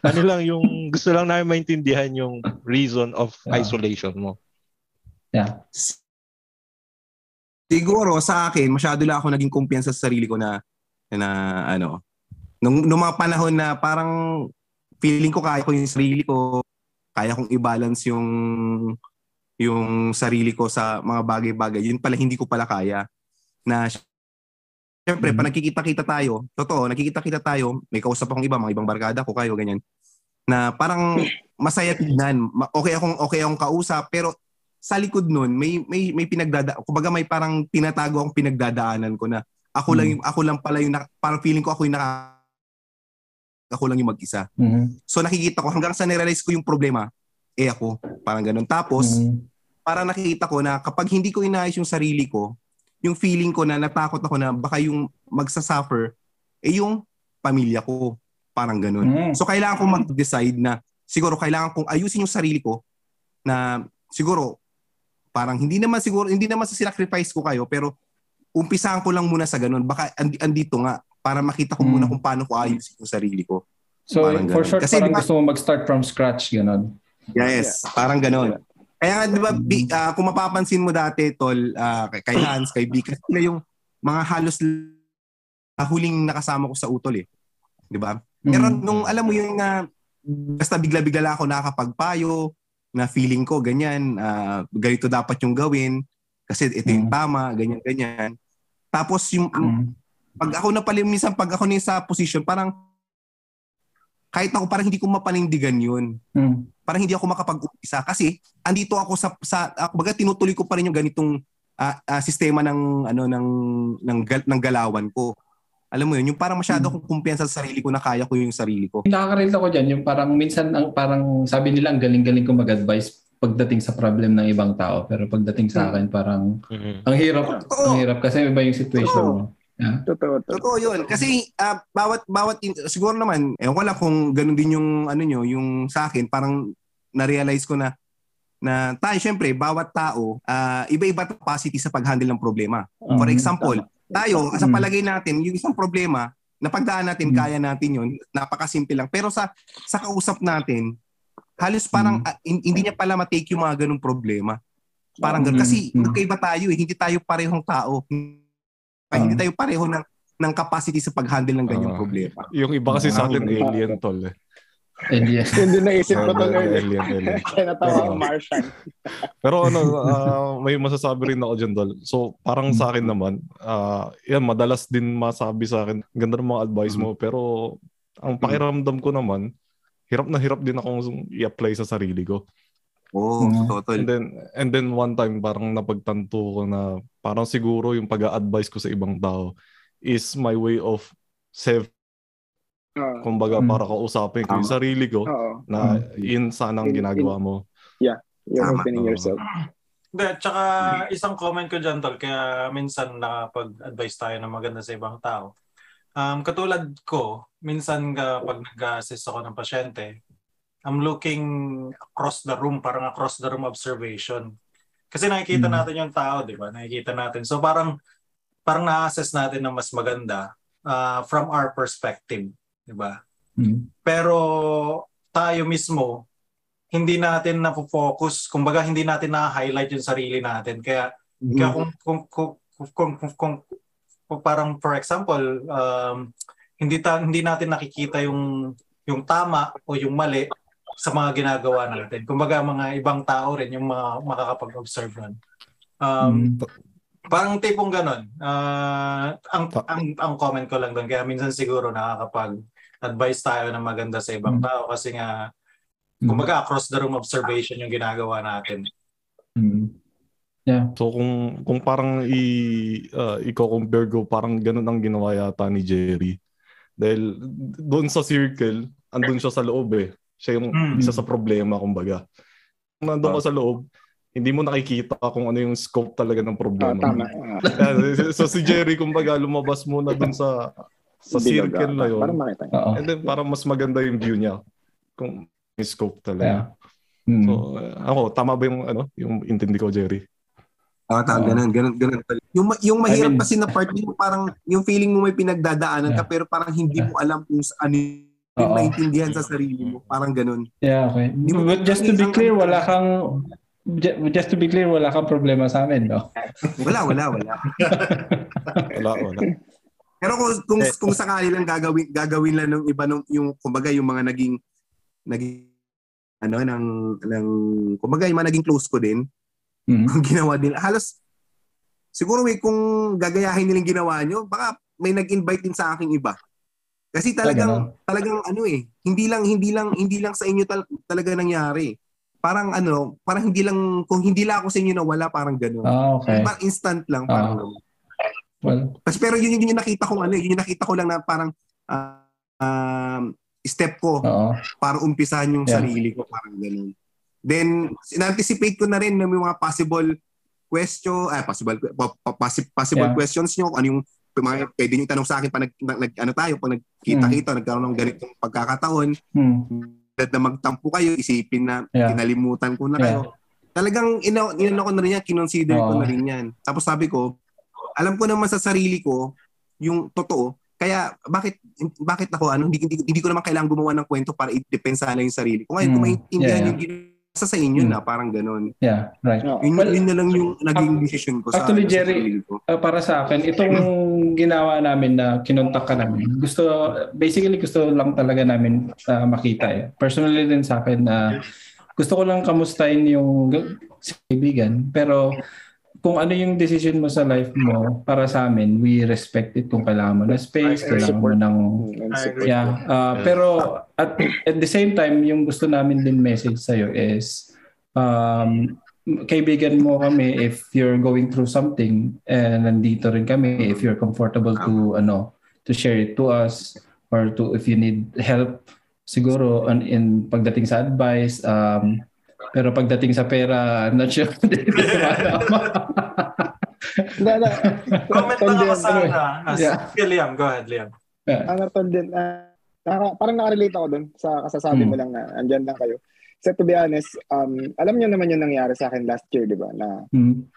Speaker 7: ano lang yung, gusto lang namin maintindihan yung reason of
Speaker 1: Yeah.
Speaker 7: isolation mo.
Speaker 1: Yeah.
Speaker 6: Siguro sa akin, masyado lang ako naging kumpiyansa sa sarili ko na na ano, nung, nung mga panahon na parang feeling ko kaya ko yung sarili ko, kaya kong i-balance yung yung sarili ko sa mga bagay-bagay. Yun pala hindi ko pala kaya na Siyempre,
Speaker 1: Mhm.
Speaker 6: pag nakikita-kita tayo, totoo, nakikita-kita tayo, may kausap akong iba, mga ibang barkada ko kayo, ganyan, na parang masaya tignan. Okay akong, okay akong kausap, pero sa likod nun, may, may, may pinagdada, kumbaga may parang tinatago akong pinagdadaanan ko na ako lang, yung, ako lang pala yung, parang feeling ko ako yung naka, ako lang yung mag-isa.
Speaker 1: Mhm.
Speaker 6: So nakikita ko, hanggang sa nirealize ko yung problema, eh ako, parang ganun. Tapos,
Speaker 1: Mhm.
Speaker 6: para nakikita ko na kapag hindi ko inayos yung sarili ko, yung feeling ko na natakot ako na baka yung magsasuffer, eh yung pamilya ko. Parang ganun.
Speaker 1: Mhm.
Speaker 6: So kailangan kong mag-decide na siguro kailangan kong ayusin yung sarili ko na siguro parang hindi naman siguro hindi naman sa sacrifice ko kayo pero umpisahan ko lang muna sa ganun. Baka andi, andito nga para makita ko muna
Speaker 1: Mm.
Speaker 6: kung paano ko ayusin yung sarili ko.
Speaker 1: So,
Speaker 6: Parang
Speaker 1: for
Speaker 6: ganun.
Speaker 1: short,
Speaker 6: Kasi
Speaker 1: parang
Speaker 6: di ba-
Speaker 1: gusto mo mag-start from scratch, gano'n.
Speaker 6: Yes, parang ganun. Kaya nga, di ba, bi- ah, kung mapapansin mo dati, Tol, ah, kay, Hans, kay Vic, sila yung mga halos ah, huling nakasama ko sa utol eh. Di ba? Pero
Speaker 1: Mhm.
Speaker 6: nung alam mo yun na basta bigla-bigla lang ako nakakapagpayo, na feeling ko ganyan, ah, ganito dapat yung gawin, kasi ito yung
Speaker 1: Mm.
Speaker 6: tama, ganyan-ganyan. Tapos yung,
Speaker 1: Mhm.
Speaker 6: pag ako na pala, minsan pag ako na sa position, parang kahit ako parang hindi ko mapanindigan yun
Speaker 1: Mhm.
Speaker 6: parang hindi ako makapag-umpisa kasi andito ako sa sa ako baga tinutuloy ko pa rin yung ganitong ah, ah, sistema ng ano ng ng, gal- ng galawan ko. Alam mo yun, yung parang masyado
Speaker 1: Hmm.
Speaker 6: akong kumpiyansa sa sarili ko na kaya ko yung sarili ko.
Speaker 1: Nakaka-relate ako dyan, yung parang minsan ang parang sabi nila ang galing-galing ko mag-advise pagdating sa problem ng ibang tao pero pagdating sa akin parang
Speaker 7: Mhm.
Speaker 1: ang hirap
Speaker 6: Totoo.
Speaker 1: ang hirap kasi iba yung situation mo. Yeah.
Speaker 3: Totoo. totoo.
Speaker 6: Totoo yun. Kasi ah, bawat bawat in- siguro naman ko lang kung ganun din yung ano nyo, yung sa akin parang na-realize ko na na tayo syempre bawat tao ah, iba-iba capacity sa pag-handle ng problema. For
Speaker 1: Mhm.
Speaker 6: example, tayo sa
Speaker 1: Mm.
Speaker 6: palagay natin yung isang problema napagdaan natin,
Speaker 1: Mm.
Speaker 6: kaya natin yun, napakasimple lang. Pero sa sa kausap natin, halos parang
Speaker 1: Mm.
Speaker 6: hin- hindi niya pala matake yung mga ganung problema. Parang ganun.
Speaker 1: Mm.
Speaker 6: Kasi
Speaker 1: Mm.
Speaker 6: magkaiba tayo eh. Hindi tayo parehong tao.
Speaker 1: Ah.
Speaker 6: Hindi tayo pareho ng ng capacity sa pag-handle ng ganyang
Speaker 4: Ah.
Speaker 6: problema.
Speaker 4: Yung iba kasi sa atin,
Speaker 3: Ah,
Speaker 4: alien tol eh.
Speaker 3: Yun din naisip ko to earlier.
Speaker 4: alien, alien.
Speaker 3: Kaya natawa ang Martian.
Speaker 4: Pero ano, ah, may masasabi rin ako dyan, Dol. So, parang sa akin naman, ah, yan, madalas din masabi sa akin, ganda ng mga advice mo, pero ang pakiramdam ko naman, hirap na hirap din akong i-apply sa sarili ko.
Speaker 6: Oo,
Speaker 1: Mm.
Speaker 6: totoo.
Speaker 4: And then, and then one time, parang napagtanto ko na parang siguro yung pag-advise ko sa ibang tao is my way of self,
Speaker 3: Oo.
Speaker 4: kumbaga
Speaker 1: Mm.
Speaker 4: para kausapin ko yung sarili ko
Speaker 3: Oo.
Speaker 4: na
Speaker 1: Mm.
Speaker 4: yun sana ang
Speaker 3: In-
Speaker 4: ginagawa mo.
Speaker 3: You're
Speaker 6: Tama.
Speaker 3: opening yourself.
Speaker 2: Hindi, tsaka isang comment ko dyan, Tol, kaya minsan nakapag-advise tayo ng maganda sa ibang tao. Um, katulad ko, minsan ka, pag nag-assist ako ng pasyente, I'm looking across the room, parang across the room observation. Kasi nakikita
Speaker 1: Mm.
Speaker 2: natin yung tao, di ba? Nakikita natin. So parang parang na-assess natin na mas maganda uh, from our perspective, di ba?
Speaker 1: Mm.
Speaker 2: Pero tayo mismo, hindi natin na-focus, kumbaga hindi natin na-highlight yung sarili natin. Kaya, kaya kung, kung, kung, kung, kung, kung, kung parang for example, um, hindi ta, hindi natin nakikita yung yung tama o yung mali sa mga ginagawa natin. Kumbaga mga ibang tao rin yung mga makakapag-observe nun. Um,
Speaker 1: Mm.
Speaker 2: Parang tipong ganun. Ah, ang, ang, ang comment ko lang doon, kaya minsan siguro nakakapag-advise tayo ng maganda sa ibang
Speaker 1: Mm.
Speaker 2: tao kasi nga,
Speaker 1: Mm.
Speaker 2: kumbaga across the room observation yung ginagawa natin.
Speaker 1: Mm. Yeah.
Speaker 4: So kung kung parang i uh, i-compare ko parang ganun ang ginawa yata ni Jerry. Dahil doon sa circle, andun siya sa loob eh. Siya yung
Speaker 2: Mm.
Speaker 4: isa sa problema kumbaga. Kung nandun ka sa loob, hindi mo nakikita kung ano yung scope talaga ng
Speaker 3: Ah,
Speaker 4: problema.
Speaker 3: tama. Ah,
Speaker 4: so si Jerry kumbaga lumabas muna dun sa sa circle
Speaker 3: ah,
Speaker 4: na yun.
Speaker 3: Para makita niyo.
Speaker 1: Oo.
Speaker 4: And then parang mas maganda yung view niya kung may scope talaga.
Speaker 1: Yeah. Mm.
Speaker 4: So uh, ako tama ba yung ano yung intindi ko Jerry?
Speaker 6: Oo, tama,
Speaker 1: Oo.
Speaker 6: ganun, ganun, ganun. Yung, yung mahirap
Speaker 1: I mean-
Speaker 6: kasi na part, yung parang, yung feeling mo may pinagdadaanan ka,
Speaker 1: Yeah.
Speaker 6: pero parang hindi mo alam kung sa- ano yung
Speaker 1: Oo.
Speaker 6: naintindihan sa sarili mo. Parang ganun.
Speaker 1: Yeah, okay.
Speaker 6: Di mo-
Speaker 1: But just to be clear, wala kang ju- just to be clear, wala kang problema sa amin, no?
Speaker 6: Wala, wala, wala.
Speaker 4: Wala wala.
Speaker 6: Pero kung, kung,
Speaker 2: Eh.
Speaker 6: kung sakali lang gagawin, gagawin lang ng iba, nung, yung, kumbaga, yung mga naging, naging, ano, ng, ng, kumbaga, yung mga naging close ko din,
Speaker 1: Mm.
Speaker 6: kung ginawa din, halos, siguro may kung gagayahin nilang ginawa nyo, baka may nag-invite din sa aking iba. Kasi talagang talagang ano eh, hindi lang hindi lang hindi lang sa inyo tal- talaga nangyari. Parang ano, parang hindi lang kung hindi lang ako sa inyo nawala, parang gano'n.
Speaker 1: Ah, okay.
Speaker 6: Parang instant lang parang.
Speaker 1: Ah.
Speaker 6: ganun.
Speaker 1: Well,
Speaker 6: Kasi pero yun, yun yung nakita ko ano, eh, yun yung nakita ko lang na parang ah, um, step ko
Speaker 1: oo.
Speaker 6: para umpisahan yung
Speaker 1: Yeah.
Speaker 6: sarili ko parang ganun. Then in-anticipate ko na rin na may mga possible question, ah possible po- po- possi- possible
Speaker 1: Yeah.
Speaker 6: questions nyo, ano yung mga pwede nyo tanong sa akin pa nag, nag, ano tayo, pag nagkita-kita, nagkaroon ng ganitong pagkakataon,
Speaker 1: Hmm.
Speaker 6: na magtampo kayo, isipin na
Speaker 1: Yeah.
Speaker 6: kinalimutan ko na
Speaker 1: Yeah.
Speaker 6: kayo. Talagang ina inano ko na rin yan, kinonsider ko
Speaker 1: Oo.
Speaker 6: na rin yan. Tapos sabi ko, alam ko naman sa sarili ko yung totoo. Kaya bakit bakit ako ano hindi, hindi, hindi ko naman kailangan gumawa ng kwento para i-depensa na yung sarili ko. Ngayon,
Speaker 1: Mm.
Speaker 6: kung maintindihan
Speaker 1: Yeah,
Speaker 6: yung ginasa sa inyo
Speaker 1: Mm.
Speaker 6: na parang ganun.
Speaker 1: Yeah, right.
Speaker 3: No.
Speaker 6: Yun,
Speaker 1: Well,
Speaker 6: yun na lang yung naging decision ko sa,
Speaker 1: actually,
Speaker 6: sa
Speaker 1: Jerry,
Speaker 6: ko.
Speaker 1: Uh, para sa akin, itong ginawa namin na kinontak ka namin, gusto, basically gusto lang talaga namin uh, makita eh. Personally din sa akin na gusto ko lang kamustahin yung kaibigan, pero kung ano yung decision mo sa life mo, para sa amin, we respect it kung kailangan mo na space, kailangan mo ng
Speaker 2: agree.
Speaker 1: Yeah, uh, pero at at the same time yung gusto namin din message sa is um kaibigan mo kami if you're going through something and nandito rin kami if you're comfortable to ano to share it to us or to if you need help siguro on in pagdating sa advice um pero pagdating sa pera I'm not sure
Speaker 3: Hindi, hindi.
Speaker 2: Comment
Speaker 3: Tol
Speaker 2: lang ako
Speaker 3: din,
Speaker 2: sa
Speaker 3: ano,
Speaker 2: ano. ah,
Speaker 1: Yeah.
Speaker 2: sige, Liam, go ahead, Liam.
Speaker 3: ano tol din, naka- parang nakarelate ako dun sa kasasabi
Speaker 1: Hmm.
Speaker 3: mo lang na andyan lang kayo. So to be honest, um, alam niyo naman yung nangyari sa akin last year, di ba? Na
Speaker 1: Hmm.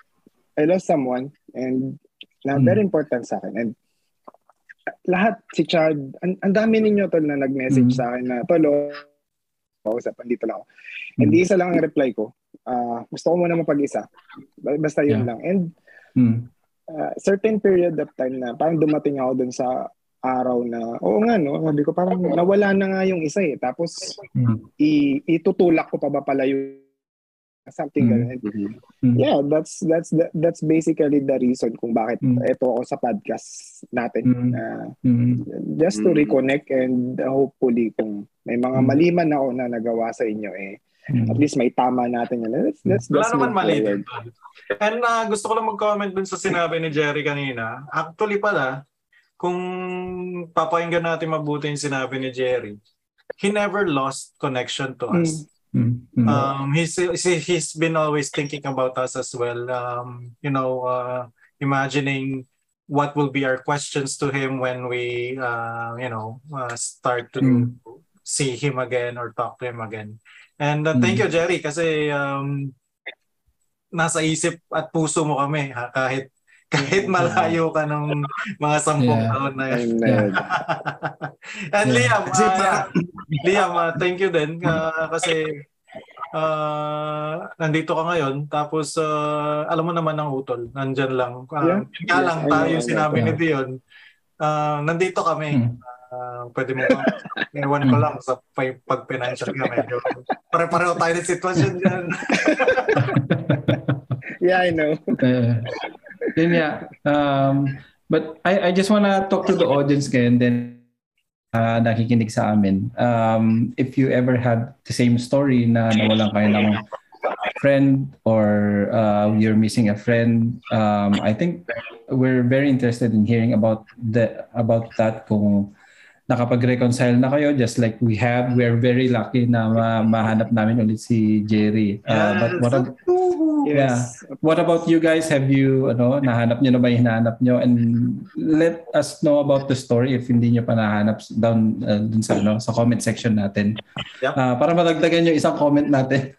Speaker 3: I lost someone and na
Speaker 1: Hmm.
Speaker 3: very important sa akin. And lahat, si Chad, ang, ang dami ninyo tol na nag-message
Speaker 1: Hmm.
Speaker 3: sa akin na, tol, oh, kausap, andito lang ako. And
Speaker 1: Hmm.
Speaker 3: isa lang ang reply ko. Ah, gusto ko muna mapag-isa. Ba- Basta yun
Speaker 1: Yeah.
Speaker 3: lang. And
Speaker 1: Hmm.
Speaker 3: uh, certain period of time na parang dumating ako dun sa araw na, oo nga no, sabi ko parang nawala na nga yung isa eh. Tapos
Speaker 1: Hmm.
Speaker 3: i- itutulak ko pa ba pala yung something
Speaker 1: Mm.
Speaker 3: ganun.
Speaker 1: Hmm.
Speaker 3: Yeah, that's that's that's basically the reason kung bakit
Speaker 1: Mm.
Speaker 3: ito ako sa podcast natin.
Speaker 1: Mm.
Speaker 3: na
Speaker 1: Hmm.
Speaker 3: just to
Speaker 6: Mm.
Speaker 3: reconnect and uh, hopefully kung may mga
Speaker 1: Mm.
Speaker 3: mali man ako na nagawa sa inyo eh
Speaker 1: Hmm.
Speaker 3: at least may tama natin yun. Let's let's
Speaker 2: Wala naman mali tol. And uh, gusto ko lang mag-comment dun sa sinabi ni Jerry kanina. Actually pala, kung papakinggan natin mabuti yung sinabi ni Jerry, he never lost connection to us.
Speaker 1: Hmm. Hmm.
Speaker 2: Um, he's, he's he's been always thinking about us as well. Um, you know, uh, imagining what will be our questions to him when we, uh, you know, uh, start to
Speaker 1: Mm.
Speaker 2: see him again or talk to him again. And uh, thank
Speaker 1: Mm.
Speaker 2: you, Jerry, kasi um, nasa isip at puso mo kami ha, kahit kahit malayo ka ng mga sampung
Speaker 1: Yeah.
Speaker 2: taon na yun. And
Speaker 1: Yeah.
Speaker 2: Liam,
Speaker 6: parang-
Speaker 2: Liam, ah, thank you din ah, kasi ah, nandito ka ngayon tapos ah, alam mo naman ang utol, nandyan lang. Uh,
Speaker 3: Yeah.
Speaker 2: Kaya lang tayo
Speaker 3: know.
Speaker 2: sinabi ni
Speaker 1: Yeah.
Speaker 2: Dion, ah, nandito kami.
Speaker 1: Hmm.
Speaker 2: Ah, pwede mo ba? Iwan ko lang sa pag- pag-financial ka medyo. Pare-pareho tayo ng sitwasyon dyan.
Speaker 3: Yeah, I know.
Speaker 1: Uh, yun nga. Um, but I, I just wanna talk to the audience ngayon then uh, nakikinig sa amin. Um, if you ever had the same story na nawalan kayo ng friend or uh, you're missing a friend, um, I think we're very interested in hearing about the about that kung nakapag-reconcile na kayo just like we have. We're very lucky na ma- mahanap namin ulit si Jerry. Uh, but what ab-
Speaker 3: Yes.
Speaker 1: What about you guys? Have you, ano, nahanap nyo na ba hinahanap nyo? And let us know about the story if hindi nyo pa nahanap down uh, dun sa, ano, sa comment section natin.
Speaker 2: Yep.
Speaker 1: Ah, para madagdagan yung isang comment natin.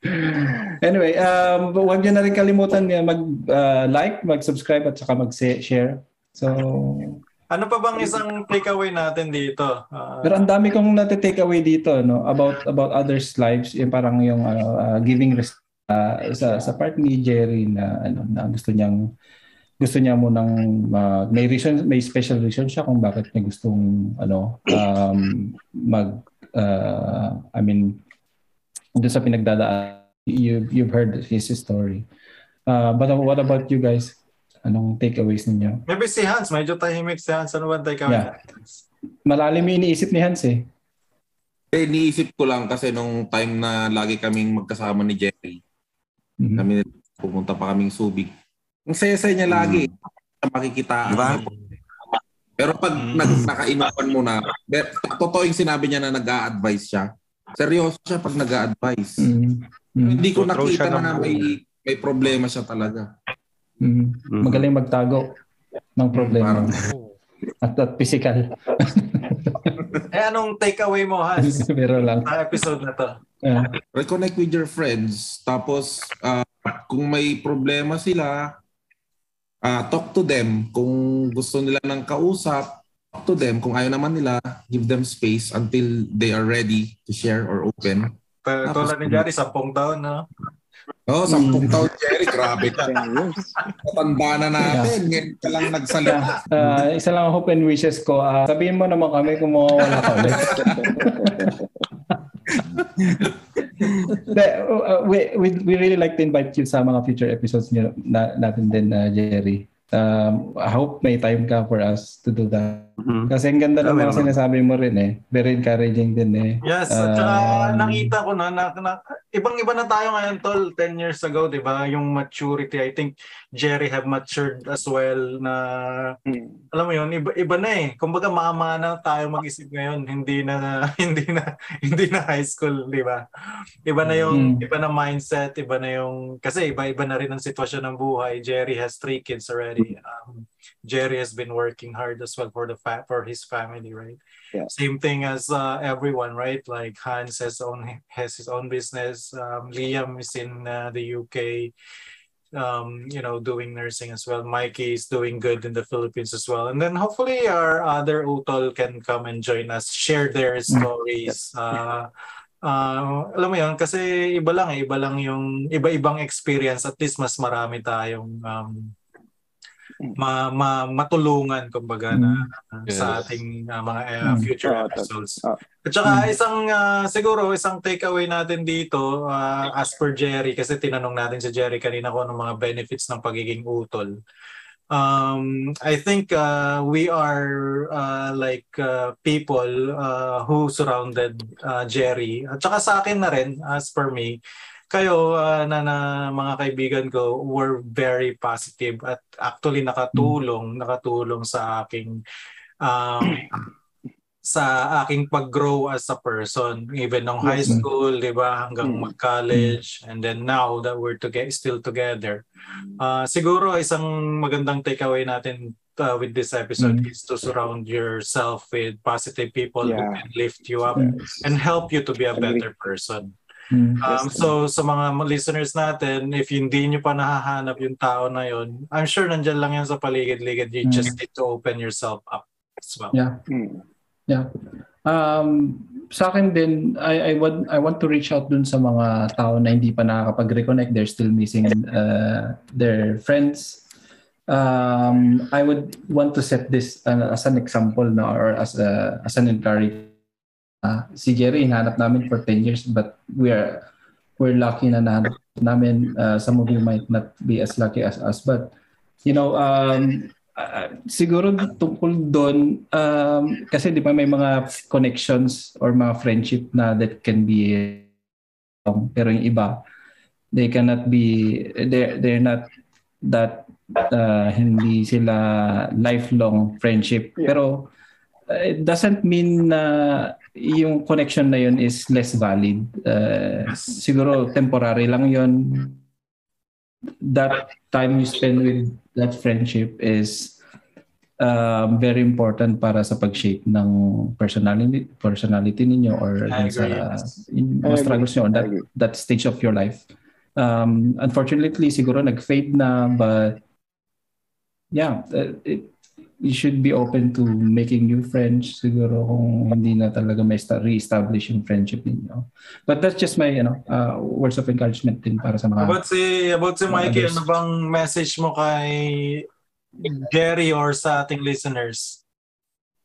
Speaker 1: anyway, um, huwag nyo na rin kalimutan uh, mag-like, mag-subscribe at saka mag-share. So,
Speaker 2: Ano pa bang isang takeaway natin dito? Ah,
Speaker 1: pero ang dami kong nati-take away dito no? About about others lives yung parang yung ano, uh, giving res- uh, sa sa part ni Jerry na ano na gusto niyang gusto niya mo nang uh, may reason may special reason siya kung bakit niya gustong ano um, mag uh, I mean doon sa pinagdadaan you you've heard his story. Uh, but what about you guys Anong takeaways ninyo?
Speaker 2: Maybe si Hans, medyo tahimik si Hans. Ano ba ang takeaway
Speaker 1: Yeah. Malalim yung iniisip ni Hans eh.
Speaker 5: Eh, niisip ko lang kasi nung time na lagi kaming magkasama ni Jerry,
Speaker 1: Mhm.
Speaker 5: kami pumunta pa kaming Subic. Ang saya-saya niya lagi. Sa makikitaan.
Speaker 6: Diba?
Speaker 5: Pero pag
Speaker 2: Mm.
Speaker 5: nag, nakainuman mo na, totoo yung sinabi niya na nag-a-advise siya. Seryoso siya pag nag-a-advise.
Speaker 1: Mhm. Mhm.
Speaker 5: Hindi ko
Speaker 7: Control
Speaker 5: nakita
Speaker 7: ng
Speaker 5: na may, may problema siya talaga.
Speaker 1: Mhm. Magaling magtago ng problema. At, at physical.
Speaker 2: Eh, anong takeaway mo, Hans?
Speaker 1: Pero lang.
Speaker 2: sa episode na to?
Speaker 1: Ah,
Speaker 5: reconnect with your friends. Tapos, ah, kung may problema sila, ah, talk to them. Kung gusto nila ng kausap, talk to them. Kung ayaw naman nila, give them space until they are ready to share or open.
Speaker 2: Tulad ni Jari, sampung taon, no?
Speaker 5: Oh, sampung taon, Jerry. Grabe ka.
Speaker 3: 10 years.
Speaker 5: Matanda na natin. Ngayon ka lang nagsalita.
Speaker 1: ah, isa lang ang hope and wishes ko. ah, sabihin mo naman kami kung mawawala ka ulit. Hindi, uh, we, we, we really like to invite you sa mga future episodes niyo na, natin din, uh, Jerry. Um, I hope may time ka for us to do that. Kasi ang ganda ng mga sinasabi mo rin eh. Very encouraging din eh.
Speaker 2: Yes, at saka
Speaker 1: Um,
Speaker 2: nakita ko na, na, na ibang-iba na tayo ngayon, tol, 10 years ago, di ba? Yung maturity, I think Jerry have matured as well na,
Speaker 3: Hmm.
Speaker 2: alam mo yun, iba, iba na eh. Kumbaga, mama na tayo mag-isip ngayon, hindi na, hindi na, hindi na high school, di ba? Iba na yung,
Speaker 1: Mm.
Speaker 2: iba na mindset, iba na yung, kasi iba-iba na rin ang sitwasyon ng buhay. Jerry has three kids already. Um, Jerry has been working hard as well for the fa- for his family, right?
Speaker 3: Yeah.
Speaker 2: Same thing as uh, everyone, right? Like Hans has own has his own business. Um, Liam is in uh, the UK, um, you know, doing nursing as well. Mikey is doing good in the Philippines as well. And then hopefully our other utol can come and join us, share their stories. Uh, uh, alam mo yun, kasi iba lang eh, iba lang yung iba-ibang experience. At least mas marami tayong um, ma, ma, matulungan kumbaga na sa
Speaker 7: Yes.
Speaker 2: ating uh, mga uh,
Speaker 1: Mm.
Speaker 2: future
Speaker 3: Ah,
Speaker 2: episodes.
Speaker 3: ah.
Speaker 2: At saka isang uh, siguro isang takeaway natin dito uh, as per Jerry kasi tinanong natin si Jerry kanina kung ano mga benefits ng pagiging utol. Um, I think uh, we are uh, like uh, people uh, who surrounded uh, Jerry. At saka sa akin na rin, as per me, kayo uh, na, na mga kaibigan ko were very positive at actually nakatulong, nakatulong sa aking um, sa aking pag-grow as a person even nung high
Speaker 1: Yes.
Speaker 2: school, 'di ba, hanggang
Speaker 3: Mm.
Speaker 2: mag-college and then now that we're together still together. Uh, siguro isang magandang takeaway natin uh, with this episode
Speaker 1: Mm.
Speaker 2: is to surround yourself with positive people who
Speaker 3: Yeah.
Speaker 2: can lift you up
Speaker 3: Yes.
Speaker 2: and help you to be a better person.
Speaker 1: Mm,
Speaker 2: Um, so sa mga listeners natin, if hindi nyo pa nahahanap yung tao na yun, I'm sure nandyan lang yan sa paligid-ligid. You
Speaker 1: Mm.
Speaker 2: just need to open yourself up as well.
Speaker 1: yeah.
Speaker 3: Hmm.
Speaker 1: Um, sa akin din, I, I, want, I want to reach out dun sa mga tao na hindi pa nakakapag-reconnect. They're still missing uh, their friends. Um, I would want to set this uh, as an example no, or as, a, as an encouragement. Uh, si Jerry, hinahanap namin for 10 years but we are we're lucky na nahanap namin. Uh, some of you might not be as lucky as us but you know, um, Ah, siguro tungkol doon um, kasi di ba may mga connections or mga friendship na that can be um, pero yung iba they cannot be they're, they're not that uh, hindi sila lifelong friendship
Speaker 3: Yeah.
Speaker 1: pero uh, it doesn't mean na yung connection na yun is less valid. Uh, siguro temporary lang yun. That time you spend with that friendship is um, very important para sa pag-shape ng personality personality ninyo or sa
Speaker 2: agree.
Speaker 1: struggles nyo on that, that stage of your life. Um, unfortunately, siguro nag-fade na but yeah, uh, it, you should be open to making new friends siguro kung hindi na talaga may sta- re-establish yung friendship ninyo. But that's just my you know, uh, words of encouragement din para sa mga
Speaker 2: About si, about si Mikey,
Speaker 1: Others.
Speaker 2: ano bang message mo kay Jerry or sa ating listeners?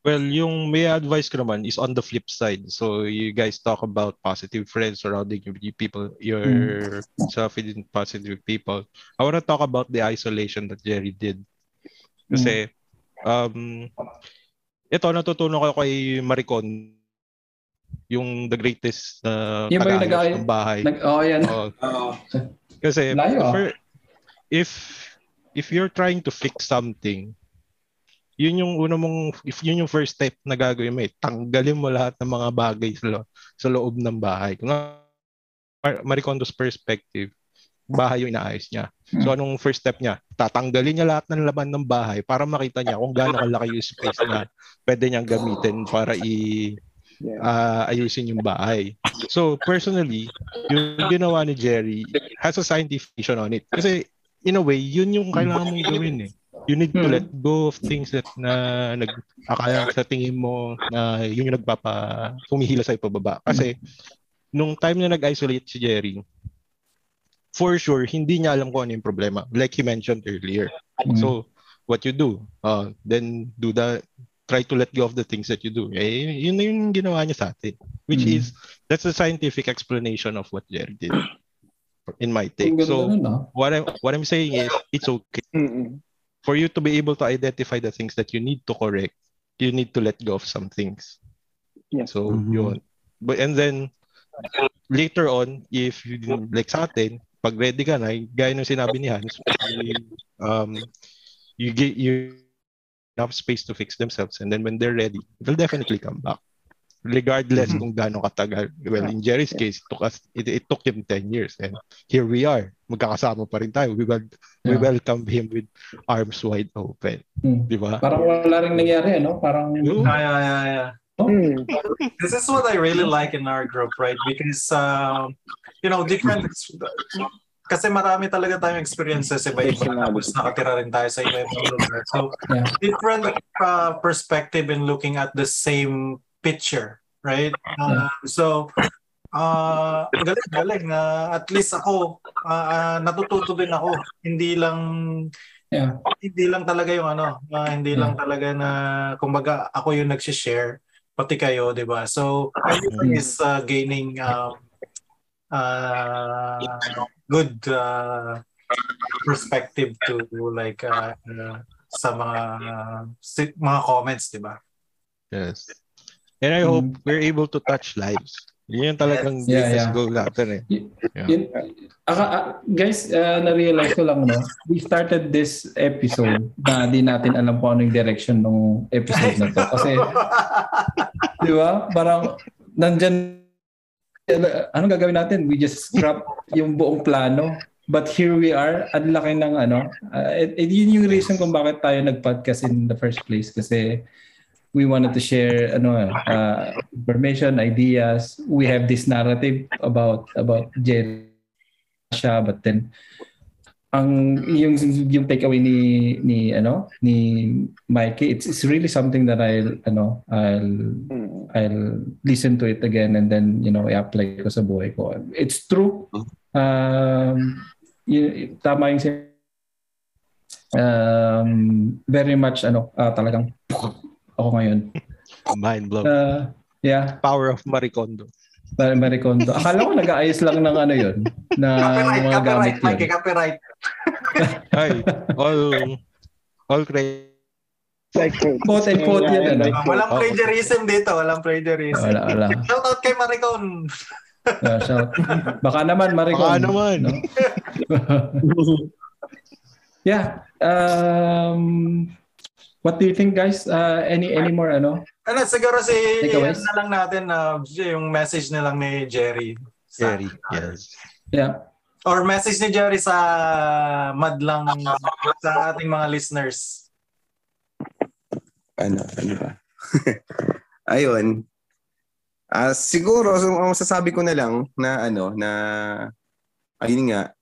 Speaker 7: Well, yung may advice ko naman is on the flip side. So you guys talk about positive friends surrounding you, people, yourself in positive people. I want to talk about the isolation that Jerry did. Kasi, um, ito natutunan ko kay Maricon yung the greatest na
Speaker 1: ba yung
Speaker 7: tagaayos
Speaker 1: nag-
Speaker 7: ng bahay.
Speaker 1: Nag, oh, yan.
Speaker 7: Oo. Kasi
Speaker 1: Layo, ah.
Speaker 7: for- if if you're trying to fix something, yun yung una mong if yun yung first step na gagawin mo, eh, tanggalin mo lahat ng mga bagay sa, lo- sa loob ng bahay. Kung Mar- Maricondo's perspective, bahay yung inaayos niya. So anong first step niya? Tatanggalin niya lahat ng laman ng bahay para makita niya kung gaano kalaki yung space na pwede niyang gamitin para i ah, ayusin yung bahay. So personally, yung ginawa ni Jerry has a scientific vision on it. Kasi in a way, yun yung kailangan mong gawin eh. You need to
Speaker 1: Hmm.
Speaker 7: let go of things that na nag akala sa tingin mo na yun yung nagpapa humihila sa pababa. Kasi nung time na nag-isolate si Jerry, for sure, hindi niya alam kung ano yung problema. Like he mentioned earlier.
Speaker 1: Mm.
Speaker 7: So, what you do, uh, then do the, try to let go of the things that you do. Eh, yun na yung ginawa niya sa atin. Which
Speaker 1: Mm.
Speaker 7: is, that's a scientific explanation of what Jerry did. In my
Speaker 1: Ang
Speaker 7: take. So,
Speaker 1: ah.
Speaker 7: what I'm, what I'm saying is, it's okay.
Speaker 3: Mm-mm.
Speaker 7: For you to be able to identify the things that you need to correct, you need to let go of some things.
Speaker 3: Yeah.
Speaker 7: So,
Speaker 4: Mhm.
Speaker 7: yun. But, and then, later on, if you, like sa atin, pag ready ka na, gaya ng sinabi ni Hans, um, you get you enough space to fix themselves and then when they're ready, they'll definitely come back. Regardless
Speaker 4: Mhm.
Speaker 7: kung gaano katagal. Well, in Jerry's case, it took us it, it took him 10 years and here we are. Magkakasama pa rin tayo. We, wel- we
Speaker 1: Yeah.
Speaker 7: welcome him with arms wide open.
Speaker 1: Mm.
Speaker 7: Di ba?
Speaker 1: Parang wala rin nangyari, ano? Parang,
Speaker 2: yeah, yeah, yeah.
Speaker 3: Mm.
Speaker 2: This is what I really like in our group, right? Because, um, you know, different, kasi marami talaga tayong experiences iba-iba. Tapos nakatira rin tayo sa iba-ibang lugar. So,
Speaker 1: Yeah.
Speaker 2: different uh, perspective in looking at the same picture, right? Uh, so, uh, galing, galing. Uh, at least ako, uh, uh, natututo din ako. Hindi lang
Speaker 1: Yeah.
Speaker 2: hindi lang talaga yung ano, ah, hindi lang talaga na kumbaga ako yung nagsi-share pati kayo, 'di ba? So everyone is uh, gaining um uh, good uh, perspective to like uh, uh, sa mga uh, mga comments, 'di ba?
Speaker 7: Yes. And I hope we're able to touch lives. Yun yung talagang
Speaker 1: Mm. Yeah, yeah.
Speaker 7: goal natin eh. Yeah.
Speaker 1: Yun, aka, ah, guys, uh, na-realize ko lang, no? We started this episode na di natin alam kung ano yung direction ng episode na to. Kasi, di ba? Parang, nandyan, anong gagawin natin? We just scrap yung buong plano. But here we are, ang laki ng ano. Uh, it, it- yun yung reason kung bakit tayo nag-podcast in the first place. Kasi, we wanted to share ano uh, information, ideas. We have this narrative about about Jerry siya but then ang yung yung takeaway ni ni ano ni Mikey it's, it's really something that I'll ano I'll
Speaker 3: Mm.
Speaker 1: I'll listen to it again and then you know i-apply ko sa buhay ko. It's true. Um y- tama yung um very much ano ah, talagang ako ngayon.
Speaker 7: Mind blown.
Speaker 1: Uh, yeah,
Speaker 7: Power of Maricondo.
Speaker 1: Maricondo. Akala ko nag-aayos lang ng ano yun, na
Speaker 2: copyright,
Speaker 1: mga gamit
Speaker 2: copyright, Mikey,
Speaker 1: yun.
Speaker 2: copyright.
Speaker 7: Ay, all all credit.
Speaker 3: Like,
Speaker 1: Quote and quote yan, ano?
Speaker 2: Ah, walang plagiarism dito, walang plagiarism.
Speaker 1: Wala, wala.
Speaker 2: Shout out kay Maricon.
Speaker 1: Yeah, shout. Baka naman, Maricon.
Speaker 7: Baka naman.
Speaker 1: No? yeah. Um, what do you think, guys? Uh, any any more, ano?
Speaker 2: Ano, siguro si
Speaker 1: Takeaways?
Speaker 2: na lang natin na yung message na lang ni Jerry. Sa-
Speaker 7: Jerry, yes.
Speaker 1: Yeah.
Speaker 2: Or message ni Jerry sa madlang sa ating mga listeners.
Speaker 6: ano, ano ba? Ayun. Ah, siguro so, ang masasabi ko na lang na ano na ayun nga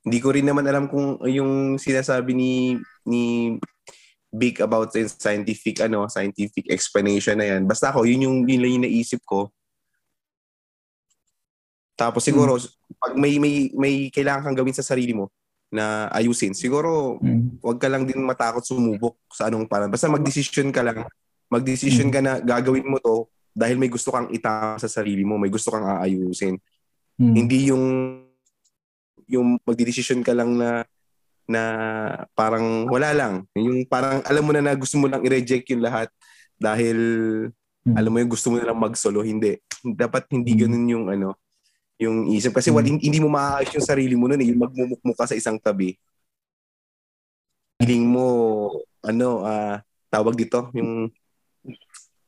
Speaker 6: hindi ko rin naman alam kung yung sinasabi ni ni Big about yung scientific ano scientific explanation na yan. Basta ako yun yung yun lang yung naisip ko. Tapos siguro pag may may may kailangan kang gawin sa sarili mo na ayusin, siguro
Speaker 1: Mm.
Speaker 6: wag ka lang din matakot sumubok sa anong parang. Basta magdesisyon ka lang Mag-decision ka na gagawin mo to dahil may gusto kang itama sa sarili mo, may gusto kang aayusin.
Speaker 1: Mm.
Speaker 6: Hindi yung yung magdidesisyon ka lang na na parang wala lang. Yung parang alam mo na na gusto mo lang i-reject yung lahat dahil
Speaker 1: Mm.
Speaker 6: alam mo yung gusto mo na lang mag-solo. Hindi. Dapat hindi
Speaker 1: Mm.
Speaker 6: ganun yung ano yung isip. Kasi
Speaker 1: Mm.
Speaker 6: what, hindi mo maayos yung sarili mo nun eh. Yung magmumukmuk ka sa isang tabi. Feeling mo, ano, ah tawag dito, yung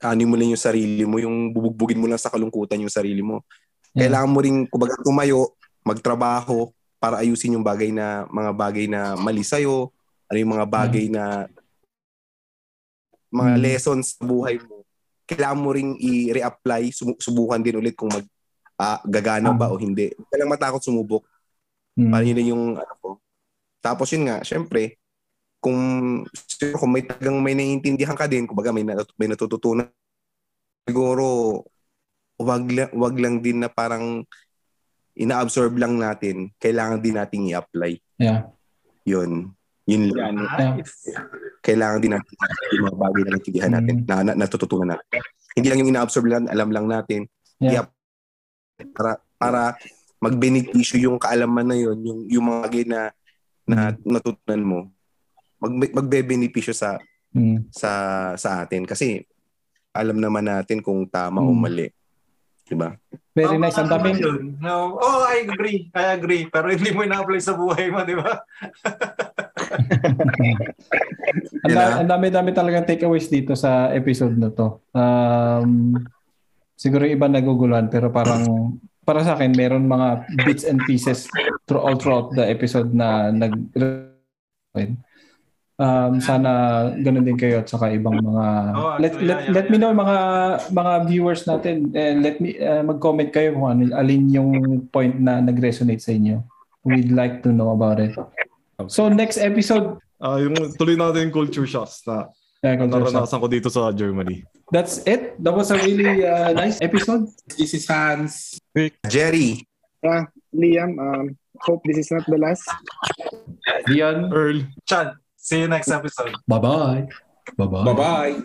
Speaker 6: ano mo lang yung sarili mo, yung bubugbugin mo lang sa kalungkutan yung sarili mo.
Speaker 1: Yeah.
Speaker 6: Kailangan mo rin, kumbaga, tumayo, magtrabaho para ayusin yung bagay na, mga bagay na mali sa'yo, ano yung mga bagay na, mga
Speaker 1: Mm.
Speaker 6: lessons sa buhay mo. Kailangan mo rin i-reapply, subukan din ulit kung mag, ah, gagana ba o hindi. Huwag lang matakot sumubok.
Speaker 1: Mm.
Speaker 6: Parang yun yung ano ko. Tapos yun nga, syempre, kung siguro kung may tagang may naiintindihan ka din, kumbaga may, natut- may natututunan, siguro wag lang, wag lang din na parang ina-absorb lang natin, kailangan din nating i-apply.
Speaker 1: Yeah.
Speaker 6: Yun. Yun lang.
Speaker 2: Nice.
Speaker 6: Kailangan din natin yung mga bagay na naintindihan natin,
Speaker 1: Mm.
Speaker 6: na, na, natututunan natin. Hindi lang yung ina-absorb lang, alam lang natin.
Speaker 1: Yeah.
Speaker 6: Para, para magbenepisyo yung kaalaman na yun, yung, yung mga bagay na, na natutunan mo, mag, magbebenepisyo sa
Speaker 1: Mm.
Speaker 6: sa sa atin kasi alam naman natin kung tama o
Speaker 1: Mm.
Speaker 6: mali. 'Di ba?
Speaker 1: Very
Speaker 2: Tama
Speaker 1: nice. Ang daming.
Speaker 2: No. Oh, I agree. I agree. Pero hindi mo ina-apply sa buhay mo, di ba?
Speaker 1: Ang dami, ang dami-dami talagang takeaways dito sa episode na to. Um, siguro iba naguguluhan pero parang para sa akin meron mga bits and pieces through all throughout the episode na nag um, sana ganun din kayo at saka ibang mga
Speaker 2: Oh,
Speaker 1: let let,
Speaker 2: yeah, yeah,
Speaker 1: let me know mga mga viewers natin and let me uh, mag-comment kayo kung ano alin yung point na nag-resonate sa inyo we'd like to know about it so next episode
Speaker 4: Ah, yung tuloy natin yung culture shocks na
Speaker 1: uh,
Speaker 4: naranasan ko dito sa Germany.
Speaker 1: That's it. That was a really uh, nice episode.
Speaker 5: This is Hans.
Speaker 6: Jerry,
Speaker 3: Yeah, Liam, um, hope this is not the last.
Speaker 1: Dion.
Speaker 4: Earl.
Speaker 2: Chad, see you next episode.
Speaker 1: Bye-bye. Bye-bye.
Speaker 5: Bye-bye.